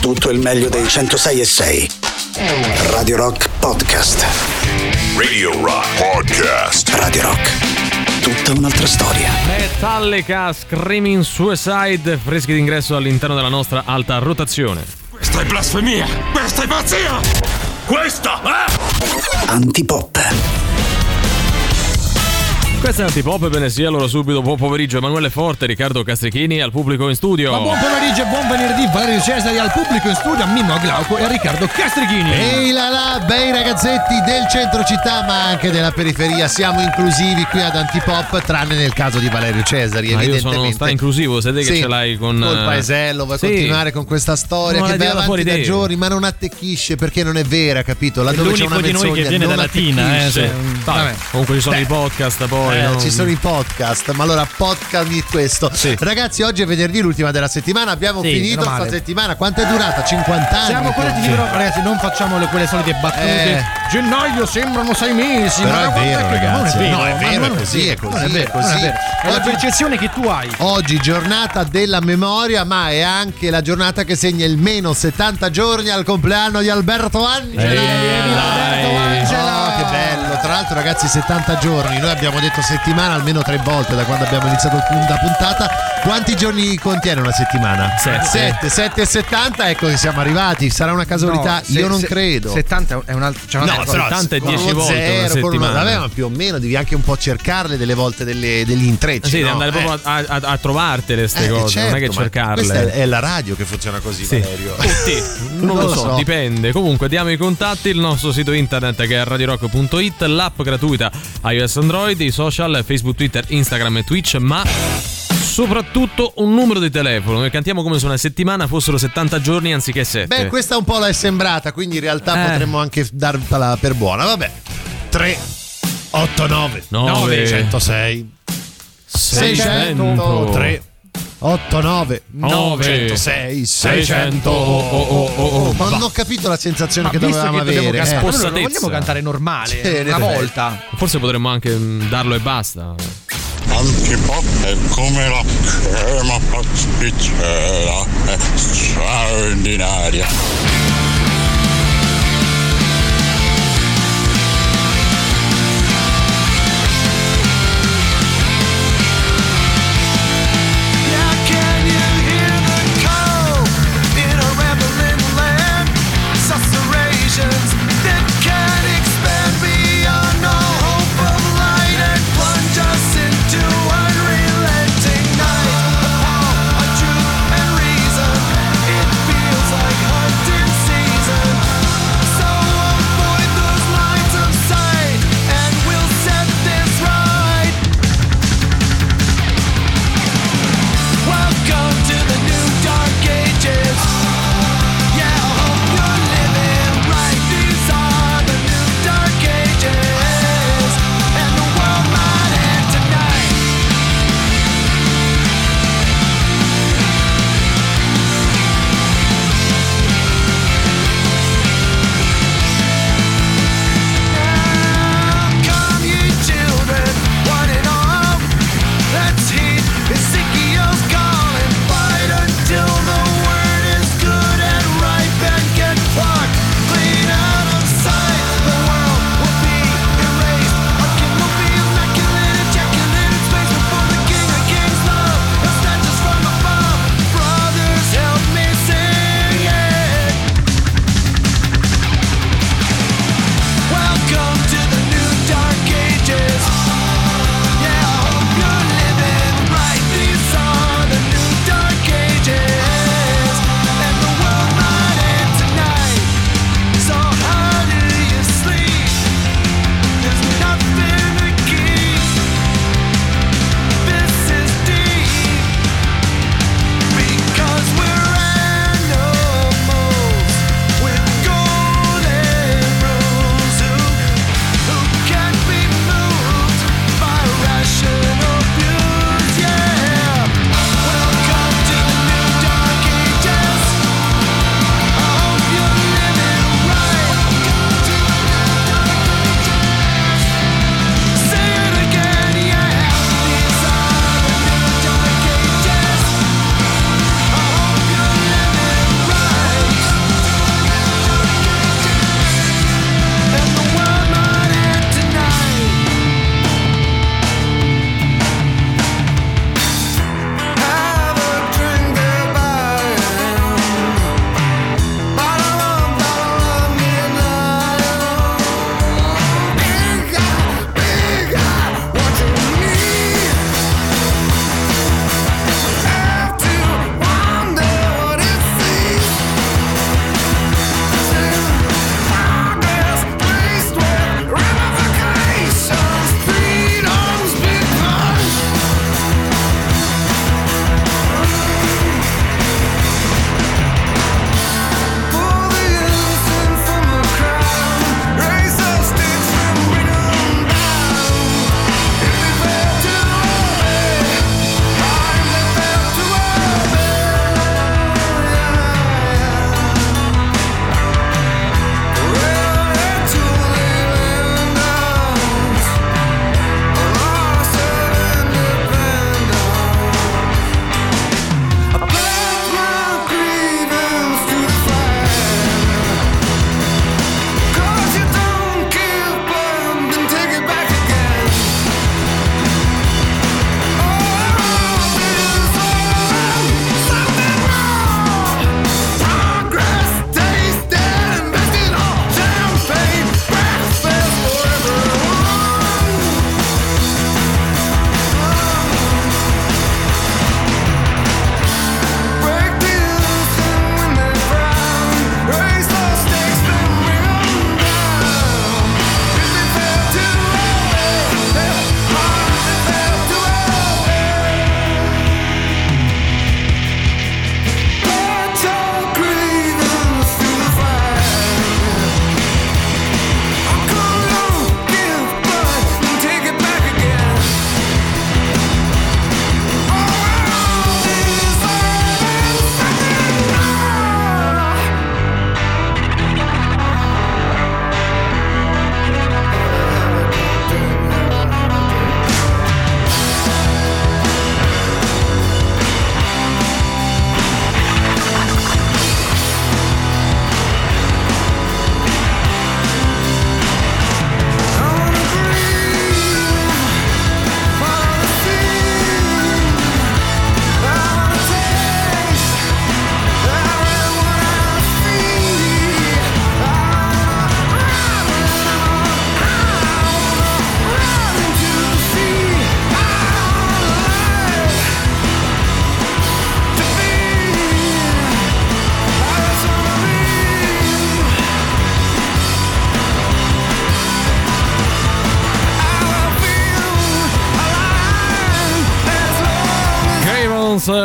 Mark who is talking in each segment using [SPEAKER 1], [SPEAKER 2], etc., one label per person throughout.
[SPEAKER 1] tutto il meglio dei 106 e 6. Radio Rock Podcast.
[SPEAKER 2] Radio Rock Podcast.
[SPEAKER 1] Radio Rock. Tutta un'altra storia.
[SPEAKER 3] Metallica Screaming Suicide, freschi d'ingresso all'interno della nostra alta rotazione.
[SPEAKER 2] Questa è blasfemia! Questa è pazzia! Questa è...
[SPEAKER 1] Antipop.
[SPEAKER 3] Questa è Antipop, bene sia allora subito buon pomeriggio Emanuele Forte, Riccardo Castrichini al pubblico in studio.
[SPEAKER 4] Ma buon pomeriggio e buon venerdì Valerio Cesari al pubblico in studio, a Mimmo Glauco e a Riccardo Castrichini.
[SPEAKER 5] Ehi là là, bei ragazzetti del centro città ma anche della periferia, siamo inclusivi qui ad Antipop, tranne nel caso di Valerio Cesari,
[SPEAKER 3] Ma io
[SPEAKER 5] evidentemente.
[SPEAKER 3] sono sta inclusivo, se te che
[SPEAKER 5] Sì,
[SPEAKER 3] ce l'hai con...
[SPEAKER 5] col
[SPEAKER 3] eh,
[SPEAKER 5] paesello, vuoi
[SPEAKER 3] sì.
[SPEAKER 5] continuare con questa storia che va avanti da giorni, ma non attecchisce perché non è vera, capito? Laddove c'è
[SPEAKER 6] l'unico
[SPEAKER 5] una
[SPEAKER 6] di noi che viene da Latina, eh, se-
[SPEAKER 3] Vabbè, comunque ci sono
[SPEAKER 5] Beh.
[SPEAKER 3] i podcast poi.
[SPEAKER 5] Eh,
[SPEAKER 3] no?
[SPEAKER 5] ci sono i podcast, ma allora podcami questo.
[SPEAKER 3] Sì.
[SPEAKER 5] Ragazzi, oggi è venerdì, l'ultima della settimana. Abbiamo
[SPEAKER 4] Sì,
[SPEAKER 5] finito questa settimana. Quanto è durata? 50 anni.
[SPEAKER 4] Siamo quelli di però, ragazzi, non facciamo le- quelle solite battute.
[SPEAKER 5] Eh.
[SPEAKER 4] Gennaio sembrano sei mesi.
[SPEAKER 5] Però
[SPEAKER 4] ma
[SPEAKER 5] è vero, ragazzi.
[SPEAKER 4] Non è vero,
[SPEAKER 5] No, è
[SPEAKER 4] ma
[SPEAKER 5] vero,
[SPEAKER 4] non
[SPEAKER 5] è così, è
[SPEAKER 4] non
[SPEAKER 5] così,
[SPEAKER 4] è vero,
[SPEAKER 5] è così.
[SPEAKER 4] non è. È la percezione che tu hai.
[SPEAKER 5] Oggi giornata della memoria, ma è anche la giornata che segna il meno 70 giorni al compleanno di Alberto Angela.
[SPEAKER 4] Alberto Angela.
[SPEAKER 5] Bello! Tra l'altro, ragazzi, 70 giorni. Noi abbiamo detto settimana almeno tre volte da quando abbiamo iniziato la puntata. Quanti giorni contiene una settimana?
[SPEAKER 3] Sette.
[SPEAKER 5] 7, 7 e 70. Ecco che siamo arrivati. Sarà una casualità?
[SPEAKER 4] No, se-
[SPEAKER 5] Io non
[SPEAKER 4] se-
[SPEAKER 5] credo.
[SPEAKER 4] 70 è un altro. Un'altra
[SPEAKER 5] No, però
[SPEAKER 3] 70 e
[SPEAKER 5] con
[SPEAKER 3] 10
[SPEAKER 5] uno
[SPEAKER 3] volte
[SPEAKER 5] zero, una-
[SPEAKER 3] settimana.
[SPEAKER 5] vabbè, ma più o meno devi anche un po' cercarle delle volte delle- degli intrecci.
[SPEAKER 3] Sì, devi
[SPEAKER 5] no?
[SPEAKER 3] andare
[SPEAKER 5] Eh.
[SPEAKER 3] proprio a, a, a trovartele queste
[SPEAKER 5] Eh,
[SPEAKER 3] cose, non è che
[SPEAKER 5] certo,
[SPEAKER 3] cercarle.
[SPEAKER 5] Questa è, è la radio che funziona così,
[SPEAKER 3] Sì.
[SPEAKER 5] Valerio.
[SPEAKER 3] Tutti, non, lo, so, dipende. Comunque diamo i contatti, il nostro sito internet che è radiorock.it, l'app gratuita iOS Android, i social Facebook, Twitter, Instagram e Twitch, ma soprattutto un numero di telefono. Noi cantiamo come se una settimana fossero 70 giorni anziché 7.
[SPEAKER 5] Beh, questa un po' l'è sembrata, quindi in realtà
[SPEAKER 3] Eh.
[SPEAKER 5] potremmo anche darla per buona. Vabbè. 3 8 9
[SPEAKER 3] Nove.
[SPEAKER 5] 106
[SPEAKER 3] 600
[SPEAKER 5] 603 8 9
[SPEAKER 3] Nove.
[SPEAKER 5] 106 600
[SPEAKER 3] 600 oh, oh, oh, oh,
[SPEAKER 5] Ma
[SPEAKER 3] va.
[SPEAKER 5] non ho capito la sensazione
[SPEAKER 4] Ma
[SPEAKER 5] che dovevamo
[SPEAKER 4] che dobbiamo
[SPEAKER 5] avere. eh.
[SPEAKER 4] allora non vogliamo cantare normale
[SPEAKER 5] Sì,
[SPEAKER 4] una volta.
[SPEAKER 3] Forse potremmo anche mm, darlo e basta.
[SPEAKER 2] Antipop è come la crema pasticcera, è straordinaria.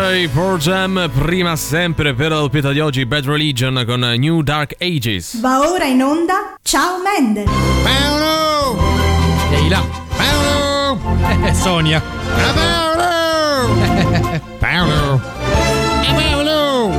[SPEAKER 3] 6 Pearl Jam, prima sempre per la doppietta di oggi Bad Religion con New Dark Ages.
[SPEAKER 6] Va ora in onda Ciao Mendel.
[SPEAKER 5] Paolo!
[SPEAKER 4] Ehi là.
[SPEAKER 5] Paolo!
[SPEAKER 4] Eh, Sonia.
[SPEAKER 5] Paolo! Paolo! Paolo!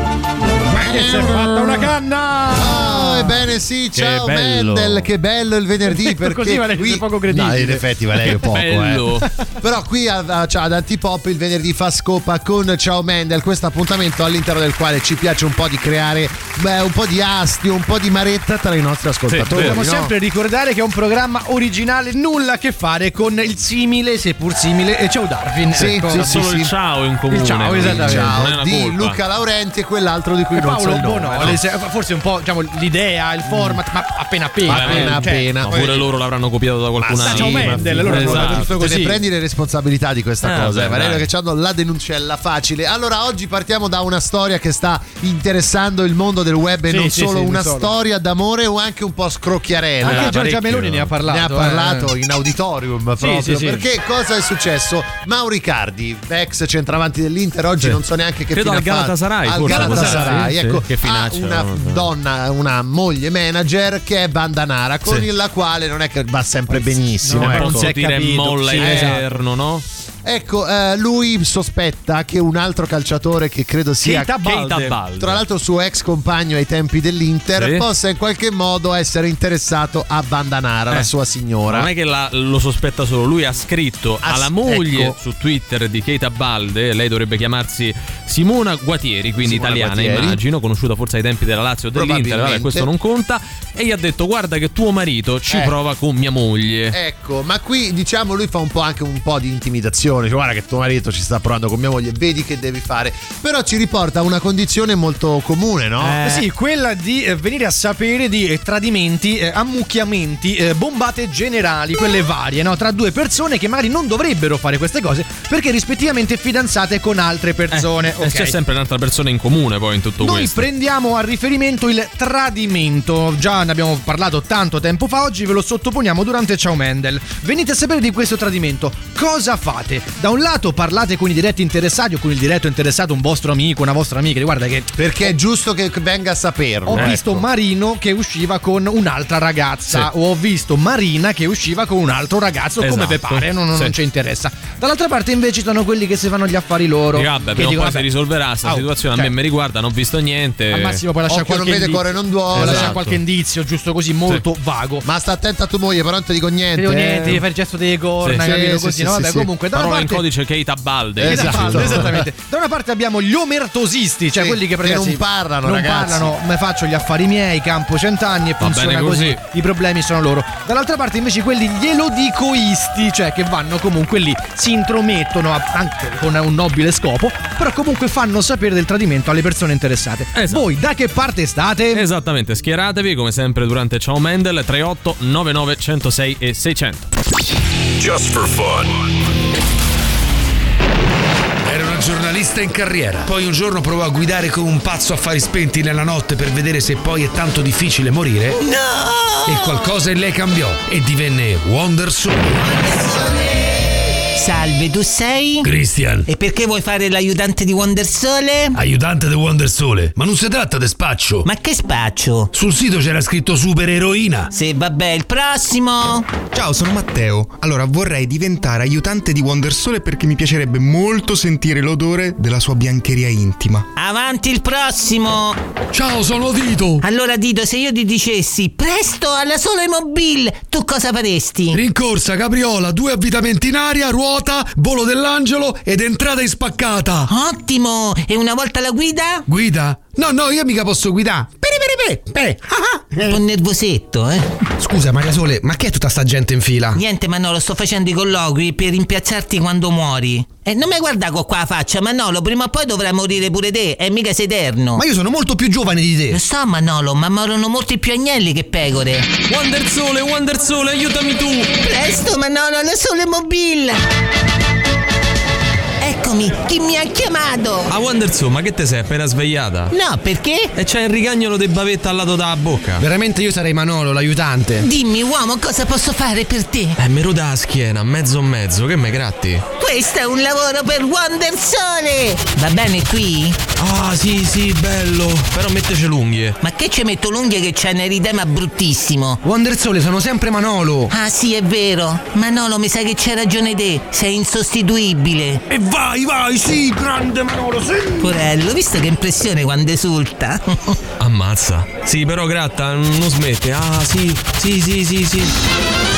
[SPEAKER 4] Che si è fatta una canna!
[SPEAKER 5] Ebbene sì, ciao
[SPEAKER 3] bello.
[SPEAKER 5] Mendel, che bello il venerdì
[SPEAKER 4] Detto
[SPEAKER 5] perché
[SPEAKER 4] così, Valerio,
[SPEAKER 5] qui...
[SPEAKER 4] sei poco credibile.
[SPEAKER 5] No, in effetti Valerio poco,
[SPEAKER 3] bello.
[SPEAKER 5] eh. Però qui a- a- cioè, ad Antipop il venerdì fa scopa con Ciao Mendel, questo appuntamento all'interno del quale ci piace un po' di creare beh, un po' di astio, un po' di maretta tra i nostri ascoltatori.
[SPEAKER 4] Dobbiamo
[SPEAKER 5] no?
[SPEAKER 4] sempre ricordare che è un programma originale, nulla a che fare con il simile, seppur simile, e ciao Darwin.
[SPEAKER 5] Sì,
[SPEAKER 4] Ecco.
[SPEAKER 5] sì, sì,
[SPEAKER 3] solo il ciao in comune.
[SPEAKER 4] Il ciao, esattamente.
[SPEAKER 3] non è
[SPEAKER 5] Ciao di
[SPEAKER 3] colpa.
[SPEAKER 5] Luca Laurenti e quell'altro di cui non so
[SPEAKER 4] Paolo
[SPEAKER 5] il nome.
[SPEAKER 4] Bonoli,
[SPEAKER 5] no?
[SPEAKER 4] se- forse un po' diciamo, l'idea, il format, ma appena appena.
[SPEAKER 5] Appena
[SPEAKER 4] eh, cioè,
[SPEAKER 5] appena.
[SPEAKER 3] Ma pure loro l'avranno copiato da qualcun
[SPEAKER 5] Ma
[SPEAKER 3] altro.
[SPEAKER 5] Sì,
[SPEAKER 4] Mendel,
[SPEAKER 5] ma
[SPEAKER 4] l'hanno fatto giusto
[SPEAKER 5] Te ne prendi le responsabilità di questa
[SPEAKER 3] Eh,
[SPEAKER 5] cosa, eh, Valerio, che hanno la denunciella facile. Allora, oggi partiamo da una storia che sta interessando il mondo del web e
[SPEAKER 4] Sì,
[SPEAKER 5] non
[SPEAKER 4] sì,
[SPEAKER 5] solo
[SPEAKER 4] sì,
[SPEAKER 5] una
[SPEAKER 4] solo.
[SPEAKER 5] storia d'amore o anche un po' scrocchiarella.
[SPEAKER 4] Anche Giorgia
[SPEAKER 3] parecchio.
[SPEAKER 4] Meloni ne ha parlato.
[SPEAKER 5] ne ha
[SPEAKER 4] eh.
[SPEAKER 5] parlato in auditorium proprio
[SPEAKER 4] sì, sì.
[SPEAKER 5] perché cosa è successo? Mauri Cardi, ex centravanti dell'Inter, oggi
[SPEAKER 3] Sì.
[SPEAKER 5] non so neanche che
[SPEAKER 3] Credo
[SPEAKER 5] fine
[SPEAKER 3] al
[SPEAKER 5] ha fatto.
[SPEAKER 3] Galatasaray,
[SPEAKER 5] al. Galatasaray, ecco.
[SPEAKER 3] Che
[SPEAKER 5] ha
[SPEAKER 3] finaccia,
[SPEAKER 5] una donna, una moglie manager che è Bandanara, con
[SPEAKER 3] Sì.
[SPEAKER 5] la quale non è che va sempre benissimo.
[SPEAKER 4] No,
[SPEAKER 3] È
[SPEAKER 5] ecco.
[SPEAKER 3] un
[SPEAKER 4] si è
[SPEAKER 3] e
[SPEAKER 4] capito.
[SPEAKER 3] molla
[SPEAKER 4] Sì,
[SPEAKER 3] eterno, no?
[SPEAKER 5] Ecco, eh, lui sospetta che un altro calciatore che credo sia
[SPEAKER 4] Keita Balde.
[SPEAKER 3] Keita Balde.
[SPEAKER 5] tra l'altro suo ex compagno ai tempi dell'Inter
[SPEAKER 3] Sì.
[SPEAKER 5] possa in qualche modo essere interessato a Bandanara, la
[SPEAKER 3] Eh,
[SPEAKER 5] sua signora.
[SPEAKER 3] Non è che la- lo sospetta solo, lui ha scritto
[SPEAKER 5] Ah,
[SPEAKER 3] alla moglie
[SPEAKER 5] ecco.
[SPEAKER 3] su Twitter di Keita Balde, lei dovrebbe chiamarsi Simona Guatieri, quindi
[SPEAKER 5] Simona
[SPEAKER 3] italiana
[SPEAKER 5] Guatieri.
[SPEAKER 3] immagino, conosciuta forse ai tempi della Lazio o dell'Inter, vabbè questo non conta, e gli ha detto guarda che tuo marito ci
[SPEAKER 5] Eh.
[SPEAKER 3] prova con mia moglie.
[SPEAKER 5] Ecco, ma qui diciamo lui fa un po' anche un po' di intimidazione. Dice, guarda che tuo marito ci sta provando con mia moglie, vedi che devi fare. Però ci riporta a una condizione molto comune, no?
[SPEAKER 4] Eh, Sì, quella di eh, venire a sapere di eh, tradimenti, eh, ammucchiamenti, eh, bombate generali, quelle varie, no? Tra due persone che magari non dovrebbero fare queste cose perché rispettivamente fidanzate con altre persone.
[SPEAKER 3] Eh,
[SPEAKER 4] ok.
[SPEAKER 3] C'è sempre un'altra persona in comune poi in tutto
[SPEAKER 4] Noi
[SPEAKER 3] questo.
[SPEAKER 4] prendiamo a riferimento il tradimento, già ne abbiamo parlato tanto tempo fa, oggi ve lo sottoponiamo durante Ciao Mendel. Venite a sapere di questo tradimento, cosa fate? Da un lato parlate con i diretti interessati o con il diretto interessato, un vostro amico, una vostra amica, guarda che
[SPEAKER 5] Perché è giusto che venga a saperlo.
[SPEAKER 4] ho
[SPEAKER 5] ecco.
[SPEAKER 4] visto Marino che usciva con un'altra ragazza o ho visto Marina che usciva con un altro ragazzo come
[SPEAKER 3] Esatto.
[SPEAKER 4] vi pare, non, non
[SPEAKER 3] Sì.
[SPEAKER 4] ci interessa. Dall'altra parte invece sono quelli che si fanno gli affari loro.
[SPEAKER 3] Dico, vabbè,
[SPEAKER 4] che
[SPEAKER 3] prima o poi si risolverà sta
[SPEAKER 4] oh,
[SPEAKER 3] situazione, a
[SPEAKER 4] cioè,
[SPEAKER 3] me mi riguarda, non ho visto niente.
[SPEAKER 4] Al massimo poi lascia
[SPEAKER 5] Occhio non
[SPEAKER 4] qualche
[SPEAKER 5] vede,
[SPEAKER 4] indi-
[SPEAKER 5] cuore non duole.
[SPEAKER 4] lascia
[SPEAKER 3] Esatto.
[SPEAKER 4] qualche indizio, giusto così, molto vago.
[SPEAKER 5] Ma sta attenta a tua moglie, però non ti dico niente.
[SPEAKER 4] Devo
[SPEAKER 5] eh.
[SPEAKER 4] niente, devi fare il gesto delle corna,
[SPEAKER 3] Sì,
[SPEAKER 4] capito?
[SPEAKER 5] sì,
[SPEAKER 4] Così,
[SPEAKER 5] sì,
[SPEAKER 4] no?
[SPEAKER 5] sì,
[SPEAKER 4] Vabbè,
[SPEAKER 5] sì.
[SPEAKER 4] comunque, da una
[SPEAKER 3] Parola in
[SPEAKER 4] parte.
[SPEAKER 3] codice Keita Balde.
[SPEAKER 5] Esatto.
[SPEAKER 4] Esatto, esattamente. Da una parte abbiamo gli omertosisti, cioè
[SPEAKER 5] Sì,
[SPEAKER 4] quelli che,
[SPEAKER 5] che
[SPEAKER 4] ragazzi,
[SPEAKER 5] non parlano,
[SPEAKER 4] non
[SPEAKER 5] ragazzi.
[SPEAKER 4] parlano, me faccio gli affari miei, campo cent'anni e
[SPEAKER 3] Va
[SPEAKER 4] funziona così.
[SPEAKER 3] così.
[SPEAKER 4] I problemi sono loro. Dall'altra parte invece quelli glielo dicoisti, cioè che vanno comunque lì, si intromettono a- anche con un nobile scopo, però comunque fanno sapere del tradimento alle persone interessate.
[SPEAKER 3] Esatto.
[SPEAKER 4] Voi da che parte state?
[SPEAKER 3] Esattamente, schieratevi come sempre durante Ciao Mendel 38 99 106 e 600.
[SPEAKER 2] Just for fun.
[SPEAKER 7] Una giornalista in carriera. Poi un giorno provò a guidare come un pazzo a fari spenti nella notte per vedere se poi è tanto difficile morire. No! E qualcosa in lei cambiò e divenne Wonder Soul.
[SPEAKER 8] Salve, tu sei?
[SPEAKER 7] Christian,
[SPEAKER 8] E perché vuoi fare l'aiutante di Wonder Sole?
[SPEAKER 7] aiutante di Wonder Sole. Ma non si tratta di spaccio.
[SPEAKER 8] Ma che spaccio?
[SPEAKER 7] Sul sito c'era scritto supereroina.
[SPEAKER 8] Se vabbè, il prossimo!
[SPEAKER 9] Ciao, sono Matteo. Allora vorrei diventare aiutante di Wondersole perché mi piacerebbe molto sentire l'odore della sua biancheria intima.
[SPEAKER 8] Avanti il prossimo!
[SPEAKER 7] Ciao, sono Dito.
[SPEAKER 8] Allora Dito, se io ti dicessi presto alla Sole Mobile, tu cosa faresti?
[SPEAKER 7] Rincorsa, capriola, due avvitamenti in aria, ruota, volo dell'angelo ed entrata in spaccata.
[SPEAKER 8] Ottimo! E una volta la guida?
[SPEAKER 7] Guida? No, no, io mica posso guidare. Pere, pere, pere, pere. Ah, ah.
[SPEAKER 8] Un po' nervosetto, eh?
[SPEAKER 7] Scusa, Maria Sole, ma che è tutta sta gente in fila?
[SPEAKER 8] Niente Manolo, sto facendo i colloqui per rimpiazzarti quando muori. E non mi guarda con qua la faccia, Manolo, prima o poi dovrai morire pure te, e mica sei eterno.
[SPEAKER 9] Ma io sono molto più giovane di
[SPEAKER 8] Lo
[SPEAKER 9] te.
[SPEAKER 8] so Manolo, ma morono molti più agnelli che pecore.
[SPEAKER 3] Wonder Sole, Wonder Sole, aiutami tu!
[SPEAKER 8] Presto Manolo, alla Sole Mobile! Ecco eccomi, chi mi ha chiamato?
[SPEAKER 10] A Wanderso, ma che te sei appena svegliata?
[SPEAKER 8] No, perché?
[SPEAKER 10] E c'è il rigagnolo di bavetta al lato della bocca.
[SPEAKER 4] Veramente io sarei Manolo, l'aiutante.
[SPEAKER 8] Dimmi, uomo, cosa posso fare per te?
[SPEAKER 10] Eh, mi roda la schiena, mezzo mezzo, che me gratti?
[SPEAKER 8] Questo è un lavoro per Wondersole! Va bene qui?
[SPEAKER 10] Ah, sì, sì, bello. Però metteci l'unghie.
[SPEAKER 8] Ma che ci metto l'unghia che c'è un eritema bruttissimo?
[SPEAKER 4] Wondersole, sono sempre Manolo.
[SPEAKER 8] Ah sì, è vero. Manolo, mi sa che c'è ragione te. Sei insostituibile.
[SPEAKER 11] E vai, vai, sì, grande Manolo, sì.
[SPEAKER 8] Porello, visto che impressione quando esulta?
[SPEAKER 10] Ammazza. Sì, però gratta, non smette. Ah, sì, sì, sì, sì, sì.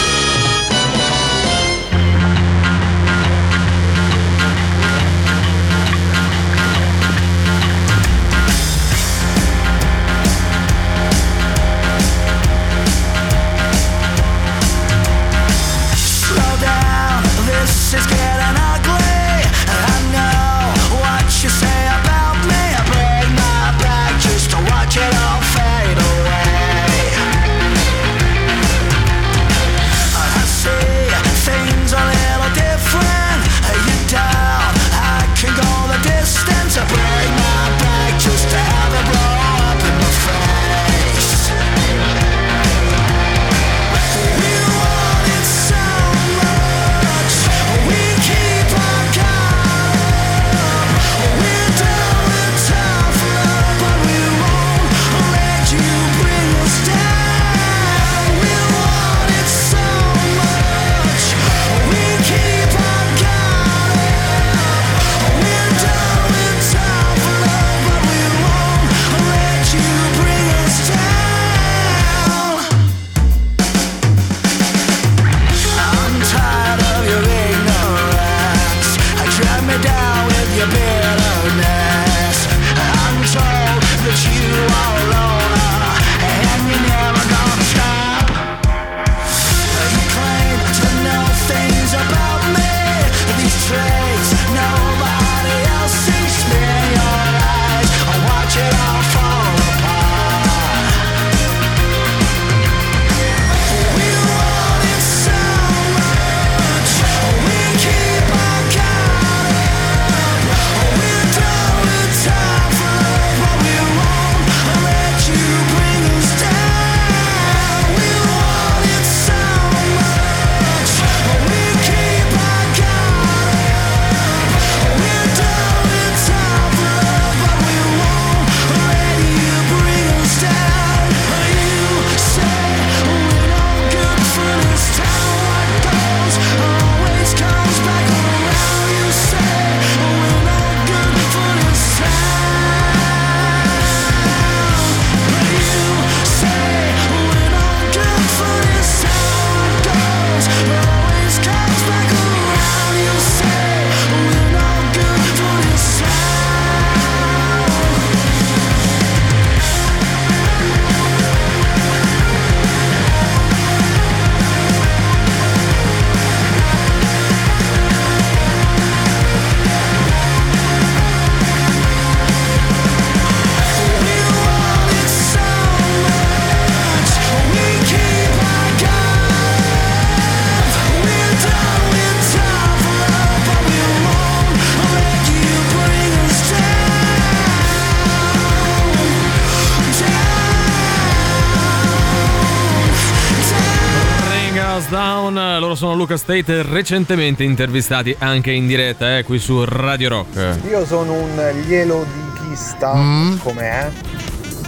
[SPEAKER 10] Luca State, recentemente intervistati anche in diretta eh, qui su Radio Rock.
[SPEAKER 12] Io sono un glielo di chista,
[SPEAKER 10] Mm.
[SPEAKER 12] com'è?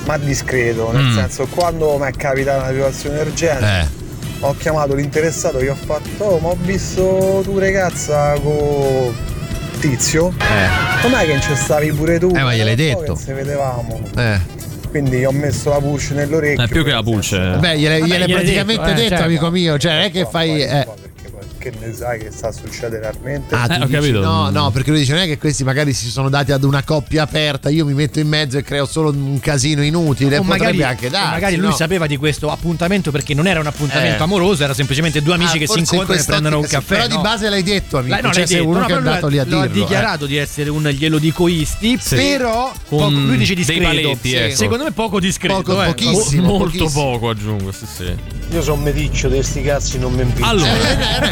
[SPEAKER 12] Ma discreto, nel
[SPEAKER 10] Mm.
[SPEAKER 12] senso quando mi è capitata una situazione del genere,
[SPEAKER 5] Eh.
[SPEAKER 12] ho chiamato l'interessato e gli ho fatto, oh ma ho visto tu ragazza con tizio, com'è che non ci stavi pure tu?
[SPEAKER 5] Eh, ma gliel'hai
[SPEAKER 12] po'
[SPEAKER 5] detto.
[SPEAKER 12] Che se vedevamo.
[SPEAKER 5] Eh.
[SPEAKER 12] Quindi ho messo la pulce nell'orecchio.
[SPEAKER 10] È più che la pulce.
[SPEAKER 5] Beh, gliel'hai, gliel'hai praticamente detto,
[SPEAKER 12] certo.
[SPEAKER 5] amico mio. Cioè, non è che fai. eh.
[SPEAKER 12] Che ne sai che sta succedendo realmente?
[SPEAKER 5] Ah, tu dici, No, no, perché lui dice: non è che questi magari si sono dati ad una coppia aperta. Io mi metto in mezzo e creo solo un casino inutile.
[SPEAKER 4] O
[SPEAKER 5] Potrebbe
[SPEAKER 4] magari,
[SPEAKER 5] anche darsi.
[SPEAKER 4] magari lui
[SPEAKER 5] no?
[SPEAKER 4] sapeva di questo appuntamento perché non era un appuntamento
[SPEAKER 5] Eh.
[SPEAKER 4] amoroso, era semplicemente due amici
[SPEAKER 5] Ah,
[SPEAKER 4] che si
[SPEAKER 5] forse in
[SPEAKER 4] incontrano e prendono un caffè.
[SPEAKER 5] Però di
[SPEAKER 4] no?
[SPEAKER 5] base l'hai detto, amico.
[SPEAKER 4] Lei non
[SPEAKER 5] cioè,
[SPEAKER 4] l'hai
[SPEAKER 5] sei
[SPEAKER 4] detto,
[SPEAKER 5] uno
[SPEAKER 4] no,
[SPEAKER 5] che è andato lì a
[SPEAKER 4] lo ha
[SPEAKER 5] dirlo. eh.
[SPEAKER 4] dichiarato di essere un glielo dicoisti,
[SPEAKER 10] Sì.
[SPEAKER 4] però
[SPEAKER 10] Con
[SPEAKER 4] poco- lui dice discreto.
[SPEAKER 10] paletti, ecco.
[SPEAKER 4] Secondo me poco discreto.
[SPEAKER 5] Poco-
[SPEAKER 4] eh.
[SPEAKER 5] pochissimo.
[SPEAKER 10] molto poco aggiungo, sì sì.
[SPEAKER 12] Io sono meticcio di sti cazzi, non mi impiccio.
[SPEAKER 10] Allora,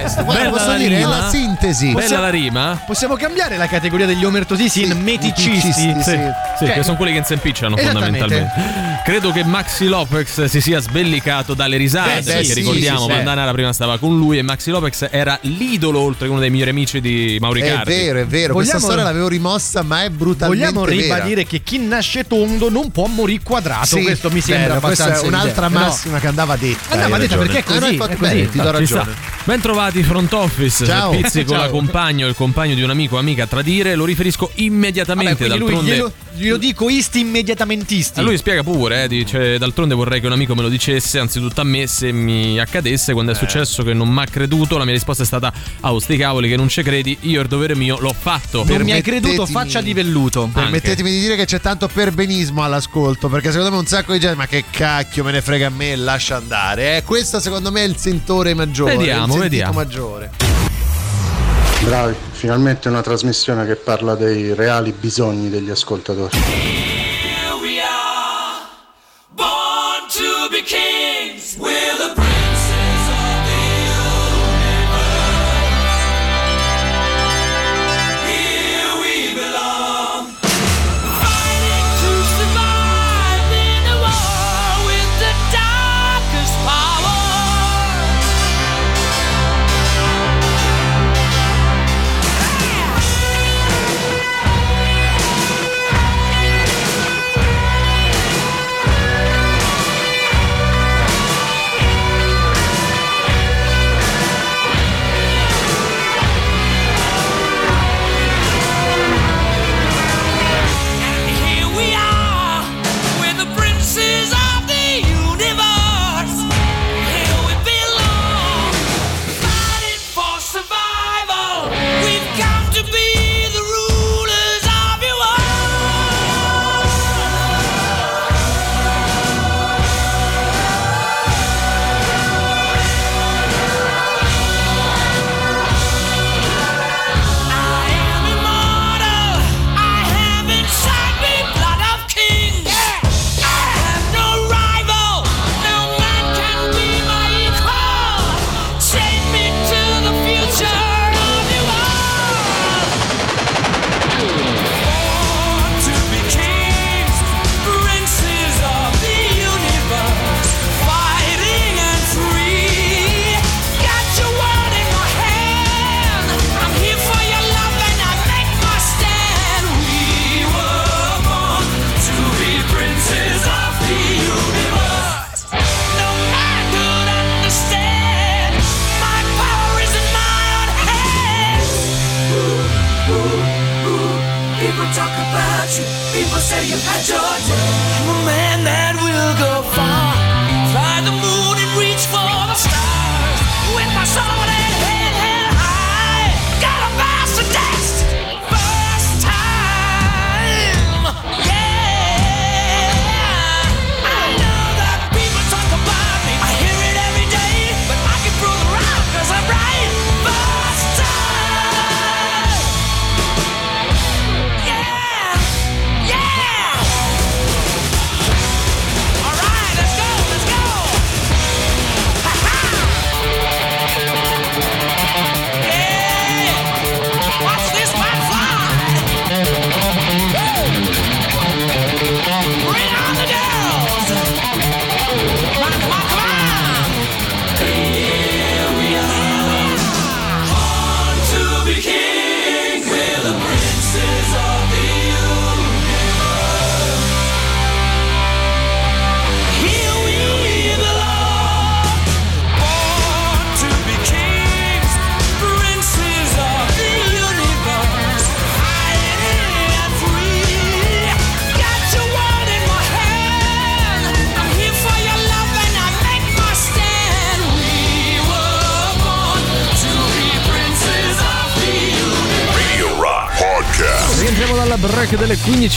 [SPEAKER 5] Eh, Guarda, posso
[SPEAKER 3] la
[SPEAKER 5] dire, è
[SPEAKER 3] rima.
[SPEAKER 5] la sintesi.
[SPEAKER 3] Bella la rima?
[SPEAKER 4] Possiamo cambiare la categoria degli omertosisi in meticisti?
[SPEAKER 5] sì,
[SPEAKER 3] Sì, sì,
[SPEAKER 4] Cioè,
[SPEAKER 3] che sono quelli che insempicciano
[SPEAKER 4] Esattamente.
[SPEAKER 3] fondamentalmente. Credo che Maxi Lopez si sia sbellicato dalle risate,
[SPEAKER 5] Eh, sì,
[SPEAKER 3] perché ricordiamo,
[SPEAKER 5] sì, sì.
[SPEAKER 3] Bandanara prima stava con lui e Maxi Lopez era l'idolo oltre che uno dei migliori amici di Mauricardi.
[SPEAKER 5] È vero, è vero. Questa
[SPEAKER 4] Vogliamo-
[SPEAKER 5] storia l'avevo rimossa, ma è brutalmente
[SPEAKER 4] Vogliamo
[SPEAKER 5] vera.
[SPEAKER 4] ribadire che chi nasce tondo non può morire quadrato. Questo mi sembra
[SPEAKER 5] questa
[SPEAKER 4] abbastanza
[SPEAKER 5] è un'altra massima che andava detta.
[SPEAKER 4] Andava
[SPEAKER 5] hai
[SPEAKER 4] detta perché è così, è
[SPEAKER 5] ti do ragione.
[SPEAKER 3] Ben trovati front office.
[SPEAKER 5] Ciao.
[SPEAKER 3] Pizzi con
[SPEAKER 5] Ciao.
[SPEAKER 3] la compagno o il compagno di un amico o amica a tradire, lo riferisco
[SPEAKER 4] Vabbè,
[SPEAKER 3] immediatamente
[SPEAKER 4] lui
[SPEAKER 3] d'altronde.
[SPEAKER 4] glielo, glielo dico isti immediatamentisti.
[SPEAKER 3] A lui spiega pure, eh, dice d'altronde vorrei che un amico me lo dicesse, anzitutto a me se mi accadesse quando è
[SPEAKER 5] Eh.
[SPEAKER 3] successo che non mi ha creduto, la mia risposta è stata "Ah, sti cavoli che non ci credi, io il dovere mio l'ho fatto".
[SPEAKER 4] non mi hai creduto, faccia di velluto.
[SPEAKER 3] Anche.
[SPEAKER 5] Permettetemi di dire che c'è tanto perbenismo all'ascolto, perché secondo me un sacco di gente, ma che cacchio me ne frega a me, lascia andare. Eh, questo secondo me è il sentore maggiore.
[SPEAKER 3] Vediamo, vediamo.
[SPEAKER 5] maggiore.
[SPEAKER 11] Bravi, finalmente una trasmissione che parla dei reali bisogni degli ascoltatori.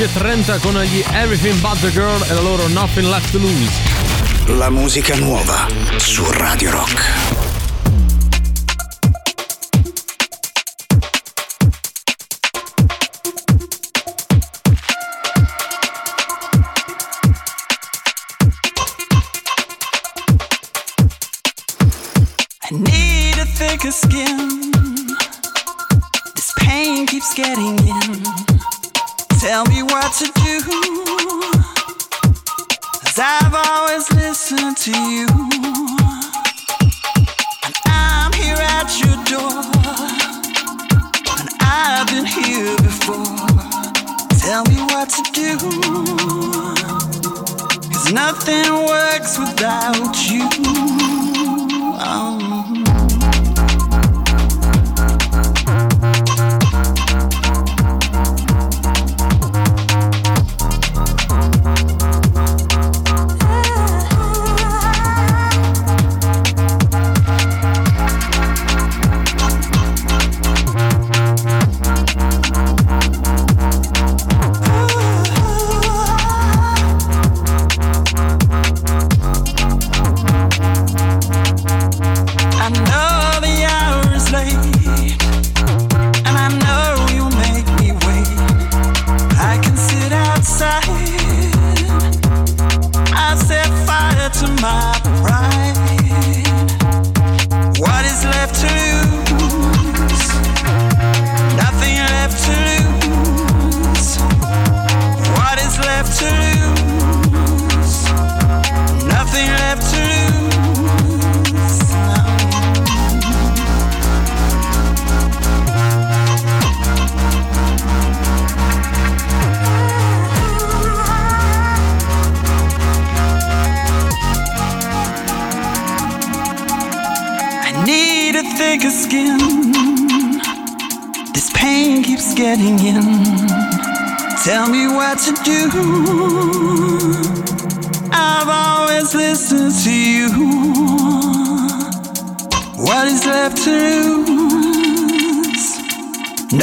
[SPEAKER 3] 11.30 con gli Everything But The Girl e la loro Nothing Left To Lose.
[SPEAKER 1] La musica nuova su Radio Rock.
[SPEAKER 11] To you.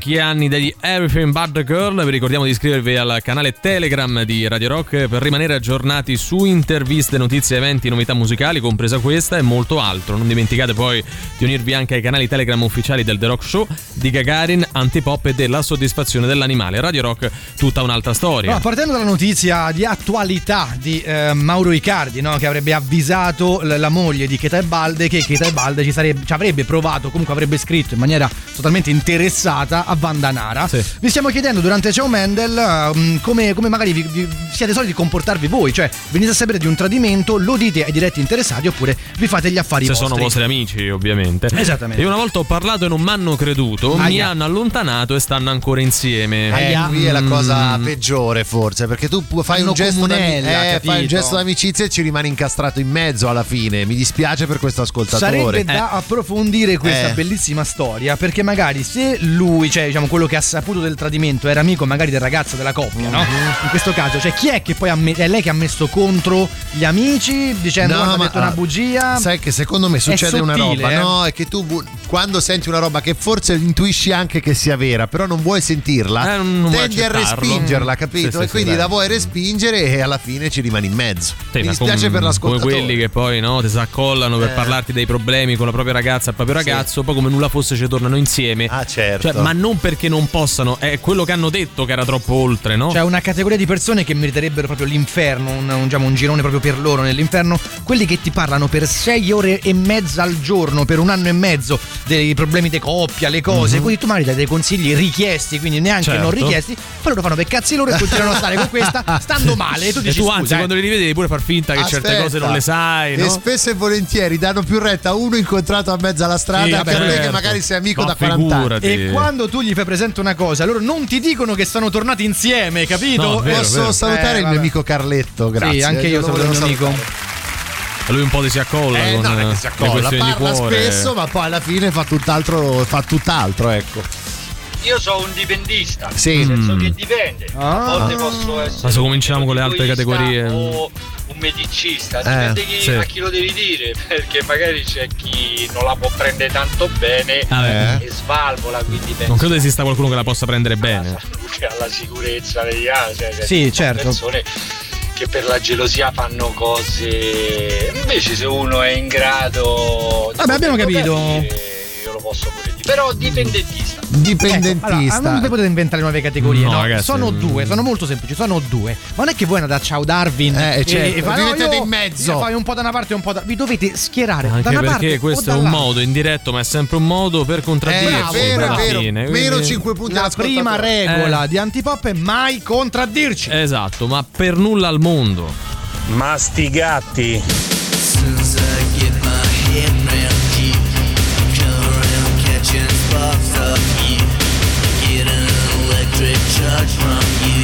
[SPEAKER 3] Parecchi anni degli Everything But The Girl. Vi ricordiamo di iscrivervi al canale Telegram di Radio Rock per rimanere aggiornati su interviste, notizie, eventi, novità musicali, compresa questa e molto altro. Non dimenticate poi di unirvi anche ai canali Telegram ufficiali del The Rock Show, di Gagarin, Antipop e della soddisfazione dell'animale. Radio Rock, tutta un'altra storia.
[SPEAKER 4] No, partendo dalla notizia di attualità di eh, Mauro Icardi, no, che avrebbe avvisato la moglie di Cheta e Balde che Cheta e Balde ci, sarebbe, ci avrebbe provato, comunque avrebbe scritto in maniera totalmente interessata a Vandanara. Vi stiamo chiedendo durante Ciao Mendel eh, come, come magari vi, vi siete soliti comportarvi voi, cioè venite a sapere di un tradimento, lo dite ai diretti interessati oppure vi fate gli affari
[SPEAKER 3] Se
[SPEAKER 4] vostri.
[SPEAKER 3] sono vostri amici, ovviamente.
[SPEAKER 4] Esattamente.
[SPEAKER 3] Io una volta ho parlato e non mi hanno creduto, mi
[SPEAKER 5] Aia.
[SPEAKER 3] hanno allontanato e stanno ancora insieme.
[SPEAKER 5] Eh, qui è la cosa
[SPEAKER 3] Mm.
[SPEAKER 5] peggiore forse perché tu pu- fai un, gesto eh, fai un gesto d'amicizia e ci rimani incastrato in mezzo alla fine mi dispiace per questo ascoltatore
[SPEAKER 4] Sarebbe da approfondire questa
[SPEAKER 5] Eh.
[SPEAKER 4] bellissima storia perché magari se lui, cioè diciamo quello che ha saputo del tradimento era amico magari del ragazzo della coppia, no?
[SPEAKER 5] Mhm.
[SPEAKER 4] In questo caso, cioè chi è che poi ha me- è lei che ha messo contro gli amici dicendo
[SPEAKER 5] No, ma,
[SPEAKER 4] detto una
[SPEAKER 5] ah,
[SPEAKER 4] bugia?
[SPEAKER 5] Sai che secondo me
[SPEAKER 4] È
[SPEAKER 5] succede una
[SPEAKER 4] sottile,
[SPEAKER 5] roba,
[SPEAKER 4] eh?
[SPEAKER 5] no? È che tu bu- quando senti una roba che forse intuisci anche che sia vera, però non vuoi sentirla,
[SPEAKER 3] Eh, non vuoi
[SPEAKER 5] tendi a respingerla, capito?
[SPEAKER 3] Sì, sì,
[SPEAKER 5] e
[SPEAKER 3] sì,
[SPEAKER 5] quindi
[SPEAKER 3] dai.
[SPEAKER 5] la vuoi respingere e alla fine ci rimani in mezzo.
[SPEAKER 3] Sì,
[SPEAKER 5] Mi dispiace
[SPEAKER 3] com-
[SPEAKER 5] per
[SPEAKER 3] Come
[SPEAKER 5] l'ascoltatore.
[SPEAKER 3] quelli che poi no, ti si accollano per
[SPEAKER 5] Eh.
[SPEAKER 3] parlarti dei problemi con la propria ragazza e il proprio ragazzo, poi come nulla fosse ci tornano insieme.
[SPEAKER 5] Ah, certo.
[SPEAKER 3] Cioè, ma non perché non possano, è quello che hanno detto che era troppo oltre, no?
[SPEAKER 4] C'è una categoria di persone che meriterebbero proprio l'inferno, un, un, diciamo, un girone proprio per loro nell'inferno, quelli che ti parlano per sei ore e mezza al giorno, per un anno e mezzo, dei problemi di coppia, le cose,
[SPEAKER 3] Mhm.
[SPEAKER 4] quindi tu magari dai dei consigli richiesti, quindi neanche
[SPEAKER 3] Certo.
[SPEAKER 4] non richiesti, poi loro fanno per cazzi loro e continuano a stare con questa, stando male, e tu
[SPEAKER 3] e
[SPEAKER 4] dici
[SPEAKER 3] tu
[SPEAKER 4] scusa,
[SPEAKER 3] anzi,
[SPEAKER 4] eh.
[SPEAKER 3] quando li rivedi devi pure far finta che certe
[SPEAKER 5] Aspetta.
[SPEAKER 3] cose non le sai,
[SPEAKER 5] E
[SPEAKER 3] no?
[SPEAKER 5] spesso e volentieri danno più retta a uno incontrato a mezzo alla strada
[SPEAKER 4] Sì,
[SPEAKER 5] che te che
[SPEAKER 3] certo.
[SPEAKER 5] magari sei amico
[SPEAKER 3] Ma
[SPEAKER 5] da 40 anni.
[SPEAKER 3] figurati.
[SPEAKER 4] E quando tu gli fai presente una cosa, loro non ti dicono che sono tornati insieme, capito?
[SPEAKER 3] No, vero,
[SPEAKER 5] Posso
[SPEAKER 3] vero.
[SPEAKER 5] salutare
[SPEAKER 4] Eh,
[SPEAKER 5] il
[SPEAKER 4] vabbè.
[SPEAKER 5] mio amico Carletto, grazie.
[SPEAKER 4] Sì, anche io
[SPEAKER 5] lo
[SPEAKER 4] saluto il mio amico.
[SPEAKER 5] salutare.
[SPEAKER 3] Lui un po' ti si accolla
[SPEAKER 5] Eh,
[SPEAKER 3] con
[SPEAKER 5] no, non è che si accolla, parla
[SPEAKER 3] cuore.
[SPEAKER 5] spesso, ma poi alla fine fa tutt'altro, fa tutt'altro, ecco.
[SPEAKER 13] Io sono un dipendista,
[SPEAKER 5] Sì.
[SPEAKER 13] nel senso
[SPEAKER 3] Mm.
[SPEAKER 13] che dipende. A volte posso essere
[SPEAKER 3] Ma se cominciamo con le altre categorie.
[SPEAKER 13] o un medicista, dipende chi-
[SPEAKER 3] sì.
[SPEAKER 13] a chi lo devi dire, perché magari c'è chi non la può prendere tanto bene
[SPEAKER 3] Ah,
[SPEAKER 13] e svalvola, quindi penso
[SPEAKER 3] Non credo esista qualcuno che la possa prendere bene.
[SPEAKER 13] luce alla sicurezza degli altri. cioè,
[SPEAKER 4] Sì, certo.
[SPEAKER 13] persone che per la gelosia fanno cose. Invece se uno è in grado
[SPEAKER 4] Vabbè, abbiamo capito.
[SPEAKER 13] capire, posso pure dire. Però dipendentista.
[SPEAKER 5] Dipendentista.
[SPEAKER 4] Ecco, allora, non vi potete inventare nuove categorie,
[SPEAKER 3] No,
[SPEAKER 4] no?
[SPEAKER 3] ragazzi,
[SPEAKER 4] sono
[SPEAKER 3] mm.
[SPEAKER 4] due, sono molto semplici, sono due. Ma non è che voi andate a ciao Darwin
[SPEAKER 5] Eh, certo,
[SPEAKER 4] fai,
[SPEAKER 5] vi
[SPEAKER 4] no,
[SPEAKER 5] mettete
[SPEAKER 4] io-
[SPEAKER 5] in mezzo.
[SPEAKER 4] Fai un po' da una parte e un po' da. Vi dovete schierare da
[SPEAKER 3] Anche
[SPEAKER 4] una parte
[SPEAKER 3] perché
[SPEAKER 4] o
[SPEAKER 3] questo è un modo indiretto, ma è sempre un modo per
[SPEAKER 5] Eh,
[SPEAKER 3] contraddirsi.
[SPEAKER 5] è vero, è vero.
[SPEAKER 3] fine,
[SPEAKER 5] Meno
[SPEAKER 3] quindi-
[SPEAKER 5] 5 punti
[SPEAKER 4] La prima regola
[SPEAKER 3] Eh.
[SPEAKER 4] di Antipop è mai contraddirci.
[SPEAKER 3] Esatto, ma per nulla al mondo.
[SPEAKER 14] Ma sti gatti.
[SPEAKER 11] judge from you.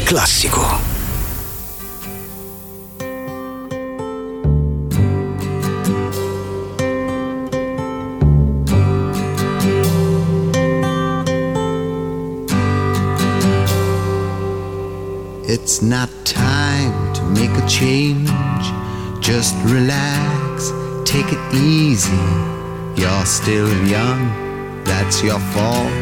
[SPEAKER 1] Classico.
[SPEAKER 15] It's not time to make a change. Just relax, take it easy. You're still young, that's your fault.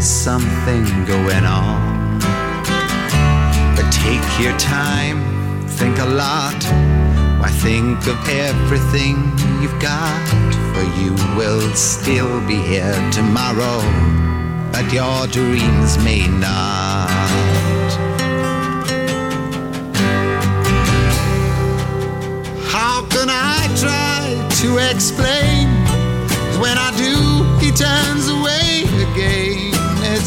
[SPEAKER 15] something going on. But take your time, think a lot. Why think of everything you've got? For you will still be here tomorrow, but your dreams may not. How can I try to explain? When I do, he turns away.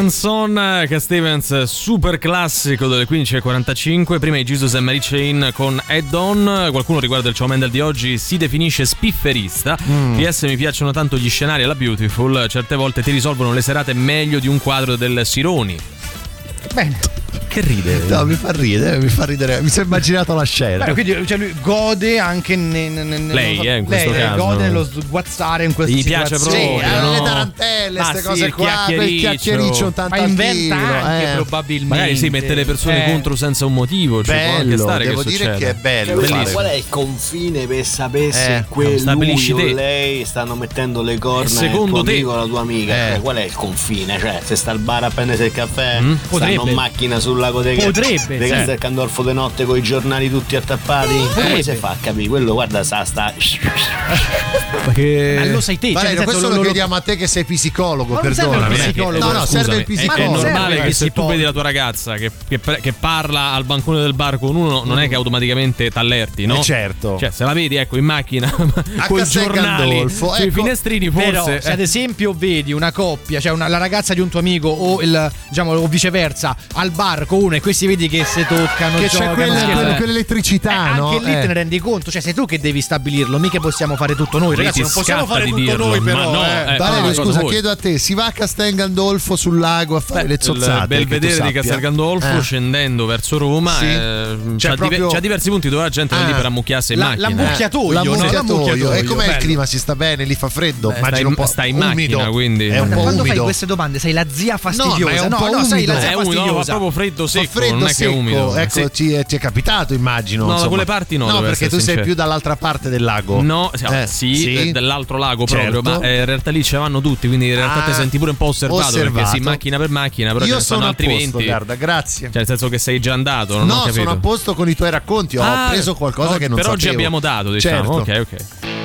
[SPEAKER 15] There's a
[SPEAKER 3] Father and Son, eh, Cat Stevens, super classico delle 15.45. Prima i Jesus e Mary Chain con Head On. Qualcuno riguardo il Ciao Mendel di oggi si definisce spifferista.
[SPEAKER 5] Mm.
[SPEAKER 3] PS mi piacciono tanto gli scenari alla Beautiful. Certe volte ti risolvono le serate meglio di un quadro del Sironi.
[SPEAKER 4] Bene.
[SPEAKER 3] Che ride?
[SPEAKER 5] No, mi fa ridere, mi fa ridere. Mi sono immaginato la scena.
[SPEAKER 4] Beh, quindi cioè, lui gode anche ne- ne- ne-
[SPEAKER 3] Lei, eh, in questo
[SPEAKER 4] lei,
[SPEAKER 3] caso.
[SPEAKER 4] gode nello sguazzare in questa
[SPEAKER 3] Gli piace proprio,
[SPEAKER 5] Sì,
[SPEAKER 3] no?
[SPEAKER 5] le tarantelle, queste
[SPEAKER 3] sì,
[SPEAKER 5] cose
[SPEAKER 3] il
[SPEAKER 5] qua, quel
[SPEAKER 3] chiacchiericcio.
[SPEAKER 5] tanto
[SPEAKER 4] Ma inventa anche
[SPEAKER 5] eh.
[SPEAKER 4] probabilmente.
[SPEAKER 3] Magari si mette le persone
[SPEAKER 4] Eh.
[SPEAKER 3] contro senza un motivo. Cioè può anche
[SPEAKER 5] Bello,
[SPEAKER 3] stare
[SPEAKER 5] devo
[SPEAKER 3] che
[SPEAKER 5] dire
[SPEAKER 3] succeda.
[SPEAKER 5] che è bello
[SPEAKER 16] Cioè, qual è il confine per sapere se
[SPEAKER 3] Eh,
[SPEAKER 16] quel
[SPEAKER 3] stabilisci
[SPEAKER 16] lui o
[SPEAKER 3] te.
[SPEAKER 16] lei stanno mettendo le corna
[SPEAKER 3] secondo te?
[SPEAKER 16] amico o alla tua amica?
[SPEAKER 3] Eh.
[SPEAKER 16] Qual è il confine? Cioè, se sta al bar a prendersi il caffè, stanno
[SPEAKER 4] Potrebbe.
[SPEAKER 16] In macchina sul lago dei
[SPEAKER 4] Potrebbe, sì.
[SPEAKER 16] Castel Candorfo di notte con i giornali tutti attappati. Come
[SPEAKER 4] Potrebbe.
[SPEAKER 16] si fa a capire? Quello guarda sta sta.
[SPEAKER 3] Perché...
[SPEAKER 4] Ma lo sai te, cioè,
[SPEAKER 5] Valerio,
[SPEAKER 4] senso,
[SPEAKER 5] questo lo,
[SPEAKER 4] lo-
[SPEAKER 5] chiediamo a te che sei psicologo,
[SPEAKER 4] Ma non serve
[SPEAKER 5] perdonami.
[SPEAKER 4] il
[SPEAKER 5] eh.
[SPEAKER 4] psicologo,
[SPEAKER 5] No, no,
[SPEAKER 3] Scusami,
[SPEAKER 5] serve il
[SPEAKER 3] è- È,
[SPEAKER 5] psicologo.
[SPEAKER 3] normale
[SPEAKER 4] serve
[SPEAKER 3] che se tu
[SPEAKER 4] psicologo.
[SPEAKER 3] vedi la tua ragazza che, che- che parla al bancone del bar con uno, non è che automaticamente t'allerti, no?
[SPEAKER 5] Eh, certo.
[SPEAKER 3] Cioè, se la vedi, ecco, in macchina con i giornali
[SPEAKER 5] Gandolfo,
[SPEAKER 3] sui
[SPEAKER 5] ecco.
[SPEAKER 3] finestrini,
[SPEAKER 4] Però,
[SPEAKER 3] forse.
[SPEAKER 4] se ad
[SPEAKER 3] eh.
[SPEAKER 4] esempio vedi una coppia, cioè una- la ragazza di un tuo amico o il, diciamo, o viceversa, al bar con uno e questi vedi che si toccano,
[SPEAKER 5] Che c'è
[SPEAKER 4] giocano,
[SPEAKER 5] quella-
[SPEAKER 4] scherzano.
[SPEAKER 5] quella- quell'elettricità,
[SPEAKER 4] Eh,
[SPEAKER 5] no?
[SPEAKER 4] Anche lì
[SPEAKER 5] Eh.
[SPEAKER 4] te ne rendi conto, cioè sei tu che devi stabilirlo, mica possiamo fare tutto noi, ragazzi, non possiamo fare
[SPEAKER 3] di
[SPEAKER 4] tutto
[SPEAKER 3] dirlo,
[SPEAKER 4] noi però.
[SPEAKER 3] no,
[SPEAKER 4] eh.
[SPEAKER 3] eh,
[SPEAKER 5] Valerio,
[SPEAKER 3] cosa
[SPEAKER 5] scusa, chiedo a te, si va a Castel Gandolfo sul lago a fare le zozzate?
[SPEAKER 3] il bel
[SPEAKER 5] che tu
[SPEAKER 3] vedere di? Castel Gandolfo
[SPEAKER 5] Eh.
[SPEAKER 3] scendendo verso Roma
[SPEAKER 5] Sì.
[SPEAKER 3] eh,
[SPEAKER 5] Cioè,
[SPEAKER 3] c'ha,
[SPEAKER 5] proprio-
[SPEAKER 3] c'ha diversi punti dove la gente va lì per ammucchiarsi in
[SPEAKER 4] La-
[SPEAKER 3] macchina
[SPEAKER 4] l'ammucchiatoio?
[SPEAKER 5] L'ammucchiatoio. E com'è il clima? Si sta bene? Lì fa freddo?
[SPEAKER 3] Beh,
[SPEAKER 5] Immagino un po'
[SPEAKER 3] stai in
[SPEAKER 5] umido.
[SPEAKER 3] macchina, quindi-
[SPEAKER 5] È un po'
[SPEAKER 4] Quando fai
[SPEAKER 5] umido.
[SPEAKER 4] queste domande sei la zia fastidiosa.
[SPEAKER 5] No, ma è un po' umido.
[SPEAKER 3] Umido, no, proprio freddo
[SPEAKER 5] Fa
[SPEAKER 3] secco
[SPEAKER 5] freddo
[SPEAKER 3] non è che è
[SPEAKER 5] secco.
[SPEAKER 3] umido
[SPEAKER 5] Ecco,
[SPEAKER 3] Sì.
[SPEAKER 5] ti, è, ti è capitato, immagino.
[SPEAKER 3] No, da quelle parti no,
[SPEAKER 5] No, perché tu sei
[SPEAKER 3] sincero.
[SPEAKER 5] più dall'altra parte del lago.
[SPEAKER 3] No, sì,
[SPEAKER 5] Eh,
[SPEAKER 3] sì, eh, dell'altro lago proprio,
[SPEAKER 5] Certo.
[SPEAKER 3] ma eh, in realtà lì ce vanno tutti, quindi in realtà
[SPEAKER 5] Ah,
[SPEAKER 3] ti senti pure un po' osservato,
[SPEAKER 5] osservato.
[SPEAKER 3] perché sì, macchina per macchina, però ce
[SPEAKER 5] Io
[SPEAKER 3] stanno
[SPEAKER 5] sono
[SPEAKER 3] altri
[SPEAKER 5] posto,
[SPEAKER 3] 20.
[SPEAKER 5] guarda, grazie.
[SPEAKER 3] Cioè, nel senso che sei già andato, non
[SPEAKER 5] no, sono a posto con i tuoi racconti. Ho
[SPEAKER 3] Ah,
[SPEAKER 5] preso qualcosa
[SPEAKER 3] no,
[SPEAKER 5] che non
[SPEAKER 3] per
[SPEAKER 5] sapevo.
[SPEAKER 3] oggi abbiamo dato, diciamo.
[SPEAKER 5] Certo.
[SPEAKER 3] Ok, ok.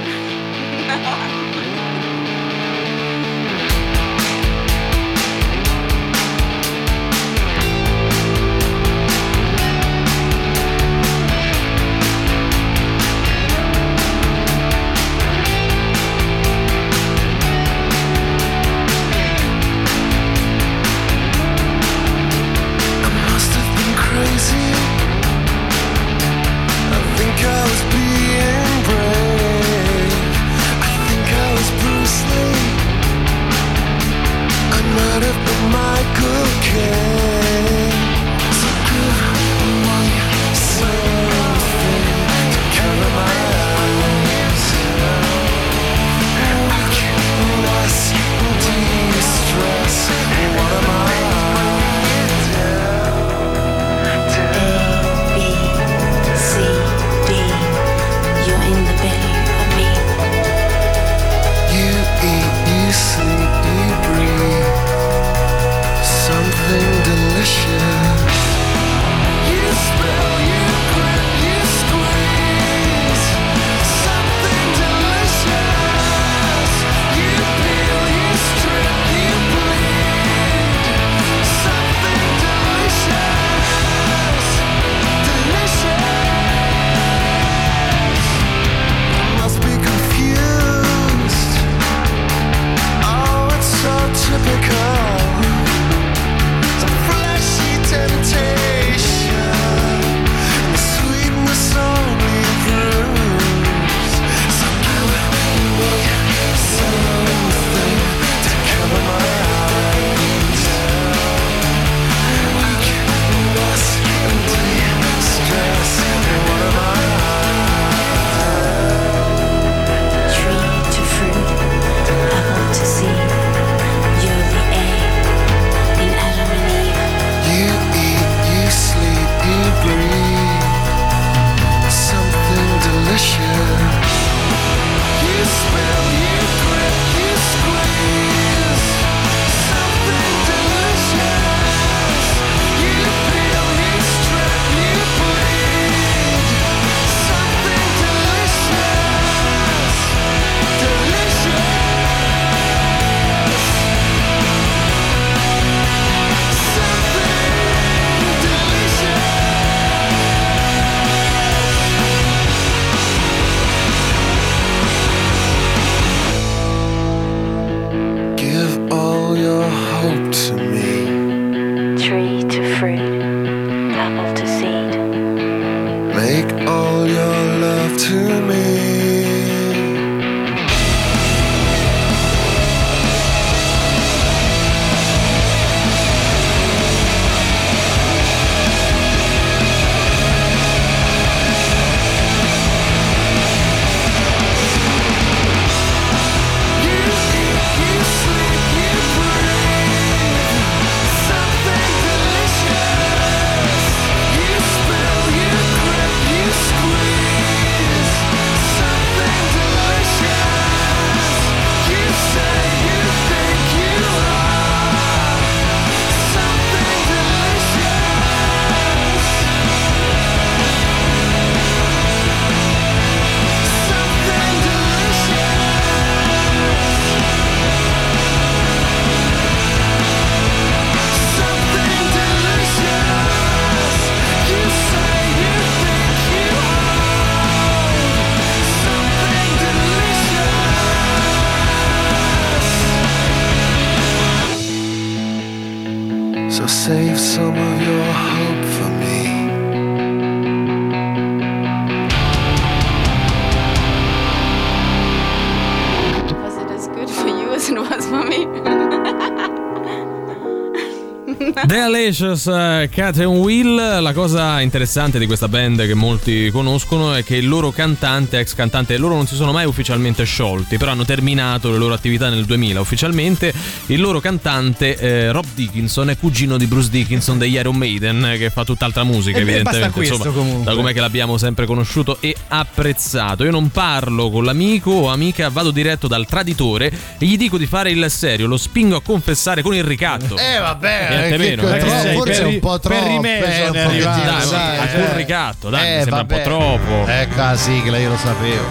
[SPEAKER 3] The Alicious, eh, Cat and Will, la cosa interessante di questa band che molti conoscono è che il loro cantante, ex cantante, loro non si sono mai ufficialmente sciolti, però hanno terminato le loro attività nel 2000 ufficialmente. Il loro cantante, eh, Rob Dickinson, è cugino di Bruce Dickinson degli Iron Maiden, che fa tutt'altra musica
[SPEAKER 4] E
[SPEAKER 3] evidentemente.
[SPEAKER 4] questo,
[SPEAKER 3] insomma,
[SPEAKER 4] comunque.
[SPEAKER 3] da com'è che l'abbiamo sempre conosciuto e apprezzato. Io non parlo con l'amico o amica, vado diretto dal traditore e gli dico di fare il serio, lo spingo a confessare con il ricatto.
[SPEAKER 5] Eh vabbè,
[SPEAKER 3] Niente
[SPEAKER 5] che-
[SPEAKER 3] meno, eh. Sei
[SPEAKER 5] forse
[SPEAKER 3] per-
[SPEAKER 5] è un po'
[SPEAKER 3] per
[SPEAKER 5] troppo.
[SPEAKER 3] rimedio
[SPEAKER 5] eh, un
[SPEAKER 3] ne arrivato. Dai,
[SPEAKER 5] cioè.
[SPEAKER 3] col ricatto, dai, mi
[SPEAKER 5] Eh,
[SPEAKER 3] sembra un po'
[SPEAKER 5] vabbè.
[SPEAKER 3] troppo.
[SPEAKER 5] Ecco la sigla, io lo sapevo.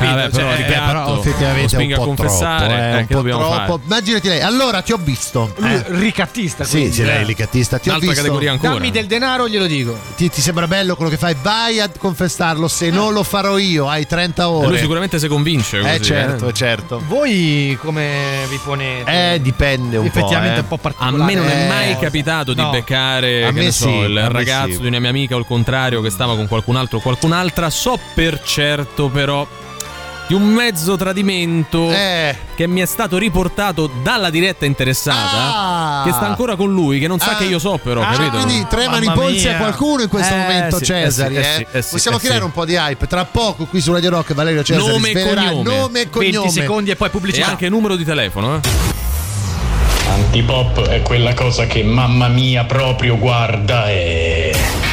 [SPEAKER 3] Vabbè, però
[SPEAKER 5] Eh,
[SPEAKER 3] ricatto,
[SPEAKER 5] però effettivamente
[SPEAKER 3] lo
[SPEAKER 5] è un
[SPEAKER 3] a
[SPEAKER 5] po'
[SPEAKER 3] confessare,
[SPEAKER 5] troppo,
[SPEAKER 3] eh,
[SPEAKER 5] eh, un po' troppo. Immaginati lei. Allora ti ho visto. Eh.
[SPEAKER 4] ricattista.
[SPEAKER 5] Sì,
[SPEAKER 4] quindi,
[SPEAKER 5] sì, lei è
[SPEAKER 4] eh.
[SPEAKER 5] ricattista. Ti ho
[SPEAKER 3] Un'altra
[SPEAKER 5] visto.
[SPEAKER 3] categoria ancora.
[SPEAKER 4] Dammi del denaro, glielo dico.
[SPEAKER 5] Ti, ti sembra bello quello che fai? Vai a confessarlo. Se non lo farò io, hai 30
[SPEAKER 3] E
[SPEAKER 5] ore.
[SPEAKER 3] lui sicuramente si convince. Così,
[SPEAKER 5] Eh, certo,
[SPEAKER 3] eh.
[SPEAKER 5] certo.
[SPEAKER 4] Voi come vi ponete?
[SPEAKER 5] Eh, dipende un po'.
[SPEAKER 4] Effettivamente
[SPEAKER 5] eh.
[SPEAKER 4] un po'
[SPEAKER 3] A
[SPEAKER 4] particolare.
[SPEAKER 3] me non è
[SPEAKER 5] Eh,
[SPEAKER 3] mai capitato di. Beccare
[SPEAKER 5] A
[SPEAKER 3] che
[SPEAKER 5] me
[SPEAKER 3] ne so,
[SPEAKER 5] sì,
[SPEAKER 3] il ragazzo
[SPEAKER 5] sì.
[SPEAKER 3] di una mia amica o il contrario che stava con qualcun altro o qualcun'altra. So per certo, però, di un mezzo tradimento
[SPEAKER 5] Eh.
[SPEAKER 3] che mi è stato riportato dalla diretta interessata.
[SPEAKER 5] Ah.
[SPEAKER 3] Che sta ancora con lui, che non sa
[SPEAKER 5] Ah.
[SPEAKER 3] che io so, però,
[SPEAKER 5] Ah,
[SPEAKER 3] capito?
[SPEAKER 5] quindi tremano i polsi a qualcuno in questo
[SPEAKER 3] Eh,
[SPEAKER 5] momento,
[SPEAKER 3] sì,
[SPEAKER 5] Cesari.
[SPEAKER 3] eh sì,
[SPEAKER 5] eh?
[SPEAKER 3] eh sì, eh sì,
[SPEAKER 5] Possiamo
[SPEAKER 3] eh
[SPEAKER 5] creare
[SPEAKER 3] sì.
[SPEAKER 5] un po' di hype. Tra poco qui su Radio Rock Valerio Cesari
[SPEAKER 3] Nome e cognome.
[SPEAKER 5] nome e
[SPEAKER 4] 20
[SPEAKER 5] cognome.
[SPEAKER 4] secondi e poi
[SPEAKER 3] E
[SPEAKER 4] pubblicità.
[SPEAKER 3] anche numero di telefono, eh.
[SPEAKER 14] Antipop è quella cosa che mamma mia proprio guarda e...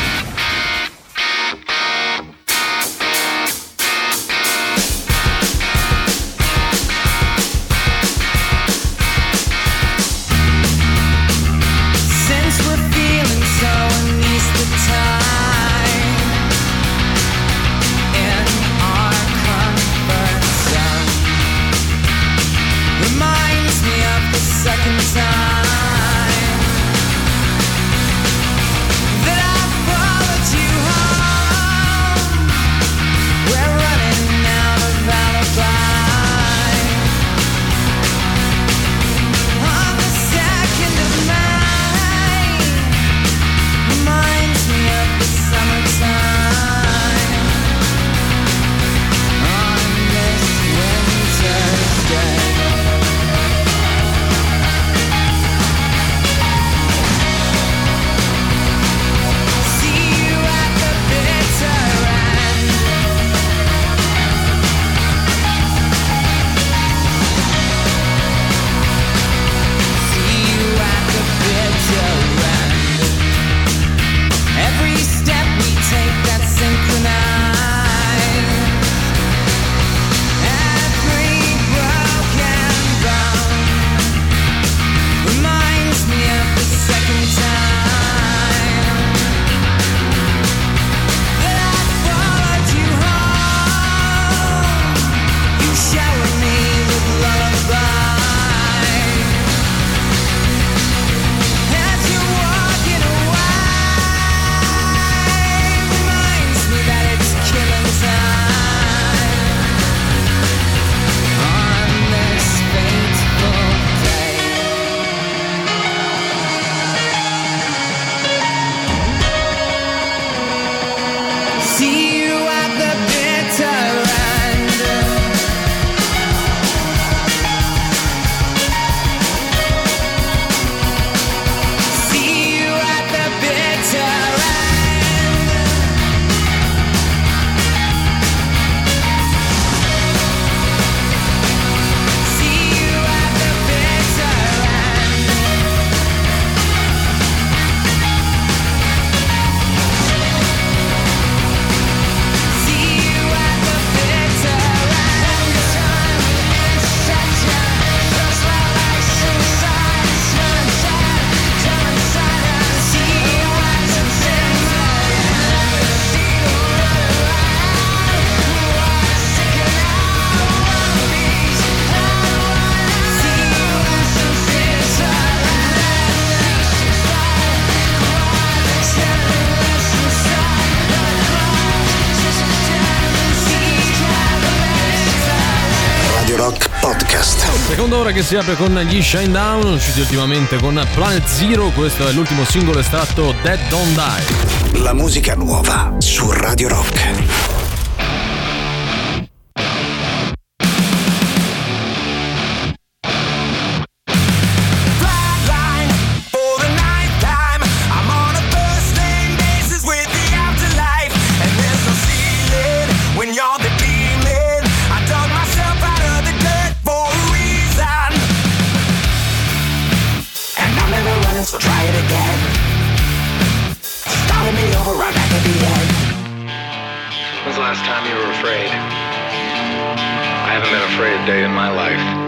[SPEAKER 3] Seconda ora che si apre con gli Shine Down, usciti ultimamente con Planet Zero, questo è l'ultimo singolo estratto Dead Don't Die.
[SPEAKER 1] La musica nuova su Radio Rock.
[SPEAKER 11] last time you were
[SPEAKER 10] afraid? I haven't been afraid a day in my life.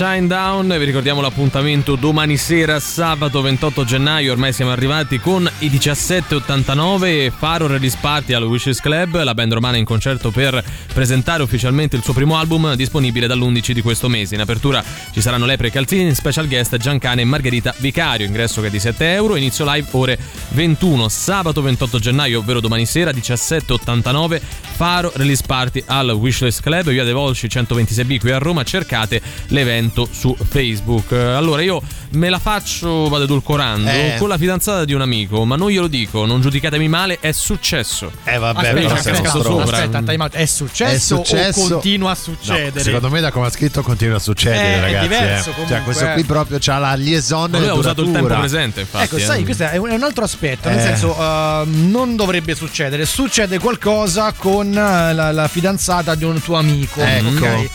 [SPEAKER 3] Shine Down, vi ricordiamo l'appuntamento domani sera, sabato 28 gennaio, ormai siamo arrivati con i 1789 Faro Release Party al Wishes Club, la band romana in concerto per presentare ufficialmente il suo primo album disponibile dall'11 di questo mese. In apertura ci saranno Lepre Calzini, special guest Giancane e Margherita Vicario, ingresso che è di 7 euro, inizio live ore 21, sabato 28 gennaio, ovvero domani sera 1789 Faro Release Party al Wishless Club, via De Volsci 126B qui a Roma, cercate l'evento su Facebook. Allora io me la faccio, vado edulcorando,
[SPEAKER 5] Eh.
[SPEAKER 3] con la fidanzata di un amico, ma non glielo dico, non giudicatemi male, è successo.
[SPEAKER 5] Eh vabbè,
[SPEAKER 4] Aspetta,
[SPEAKER 5] però
[SPEAKER 4] aspetta, aspetta, aspetta, time out. È successo,
[SPEAKER 5] È successo.
[SPEAKER 4] o continua a
[SPEAKER 5] No,
[SPEAKER 4] succedere?
[SPEAKER 5] secondo me da come ha scritto continua a succedere,
[SPEAKER 4] Eh, è
[SPEAKER 5] ragazzi.
[SPEAKER 4] diverso
[SPEAKER 5] eh.
[SPEAKER 4] comunque,
[SPEAKER 5] Cioè, questo
[SPEAKER 4] eh.
[SPEAKER 5] qui proprio c'ha la liaison
[SPEAKER 3] Ma lui ha usato il tempo presente, infatti.
[SPEAKER 4] Ecco,
[SPEAKER 3] eh.
[SPEAKER 4] sai, questo è un altro aspetto, nel
[SPEAKER 5] Eh.
[SPEAKER 4] senso uh, non dovrebbe succedere, succede qualcosa con la, la fidanzata di un tuo amico,
[SPEAKER 5] Ecco.
[SPEAKER 4] ok?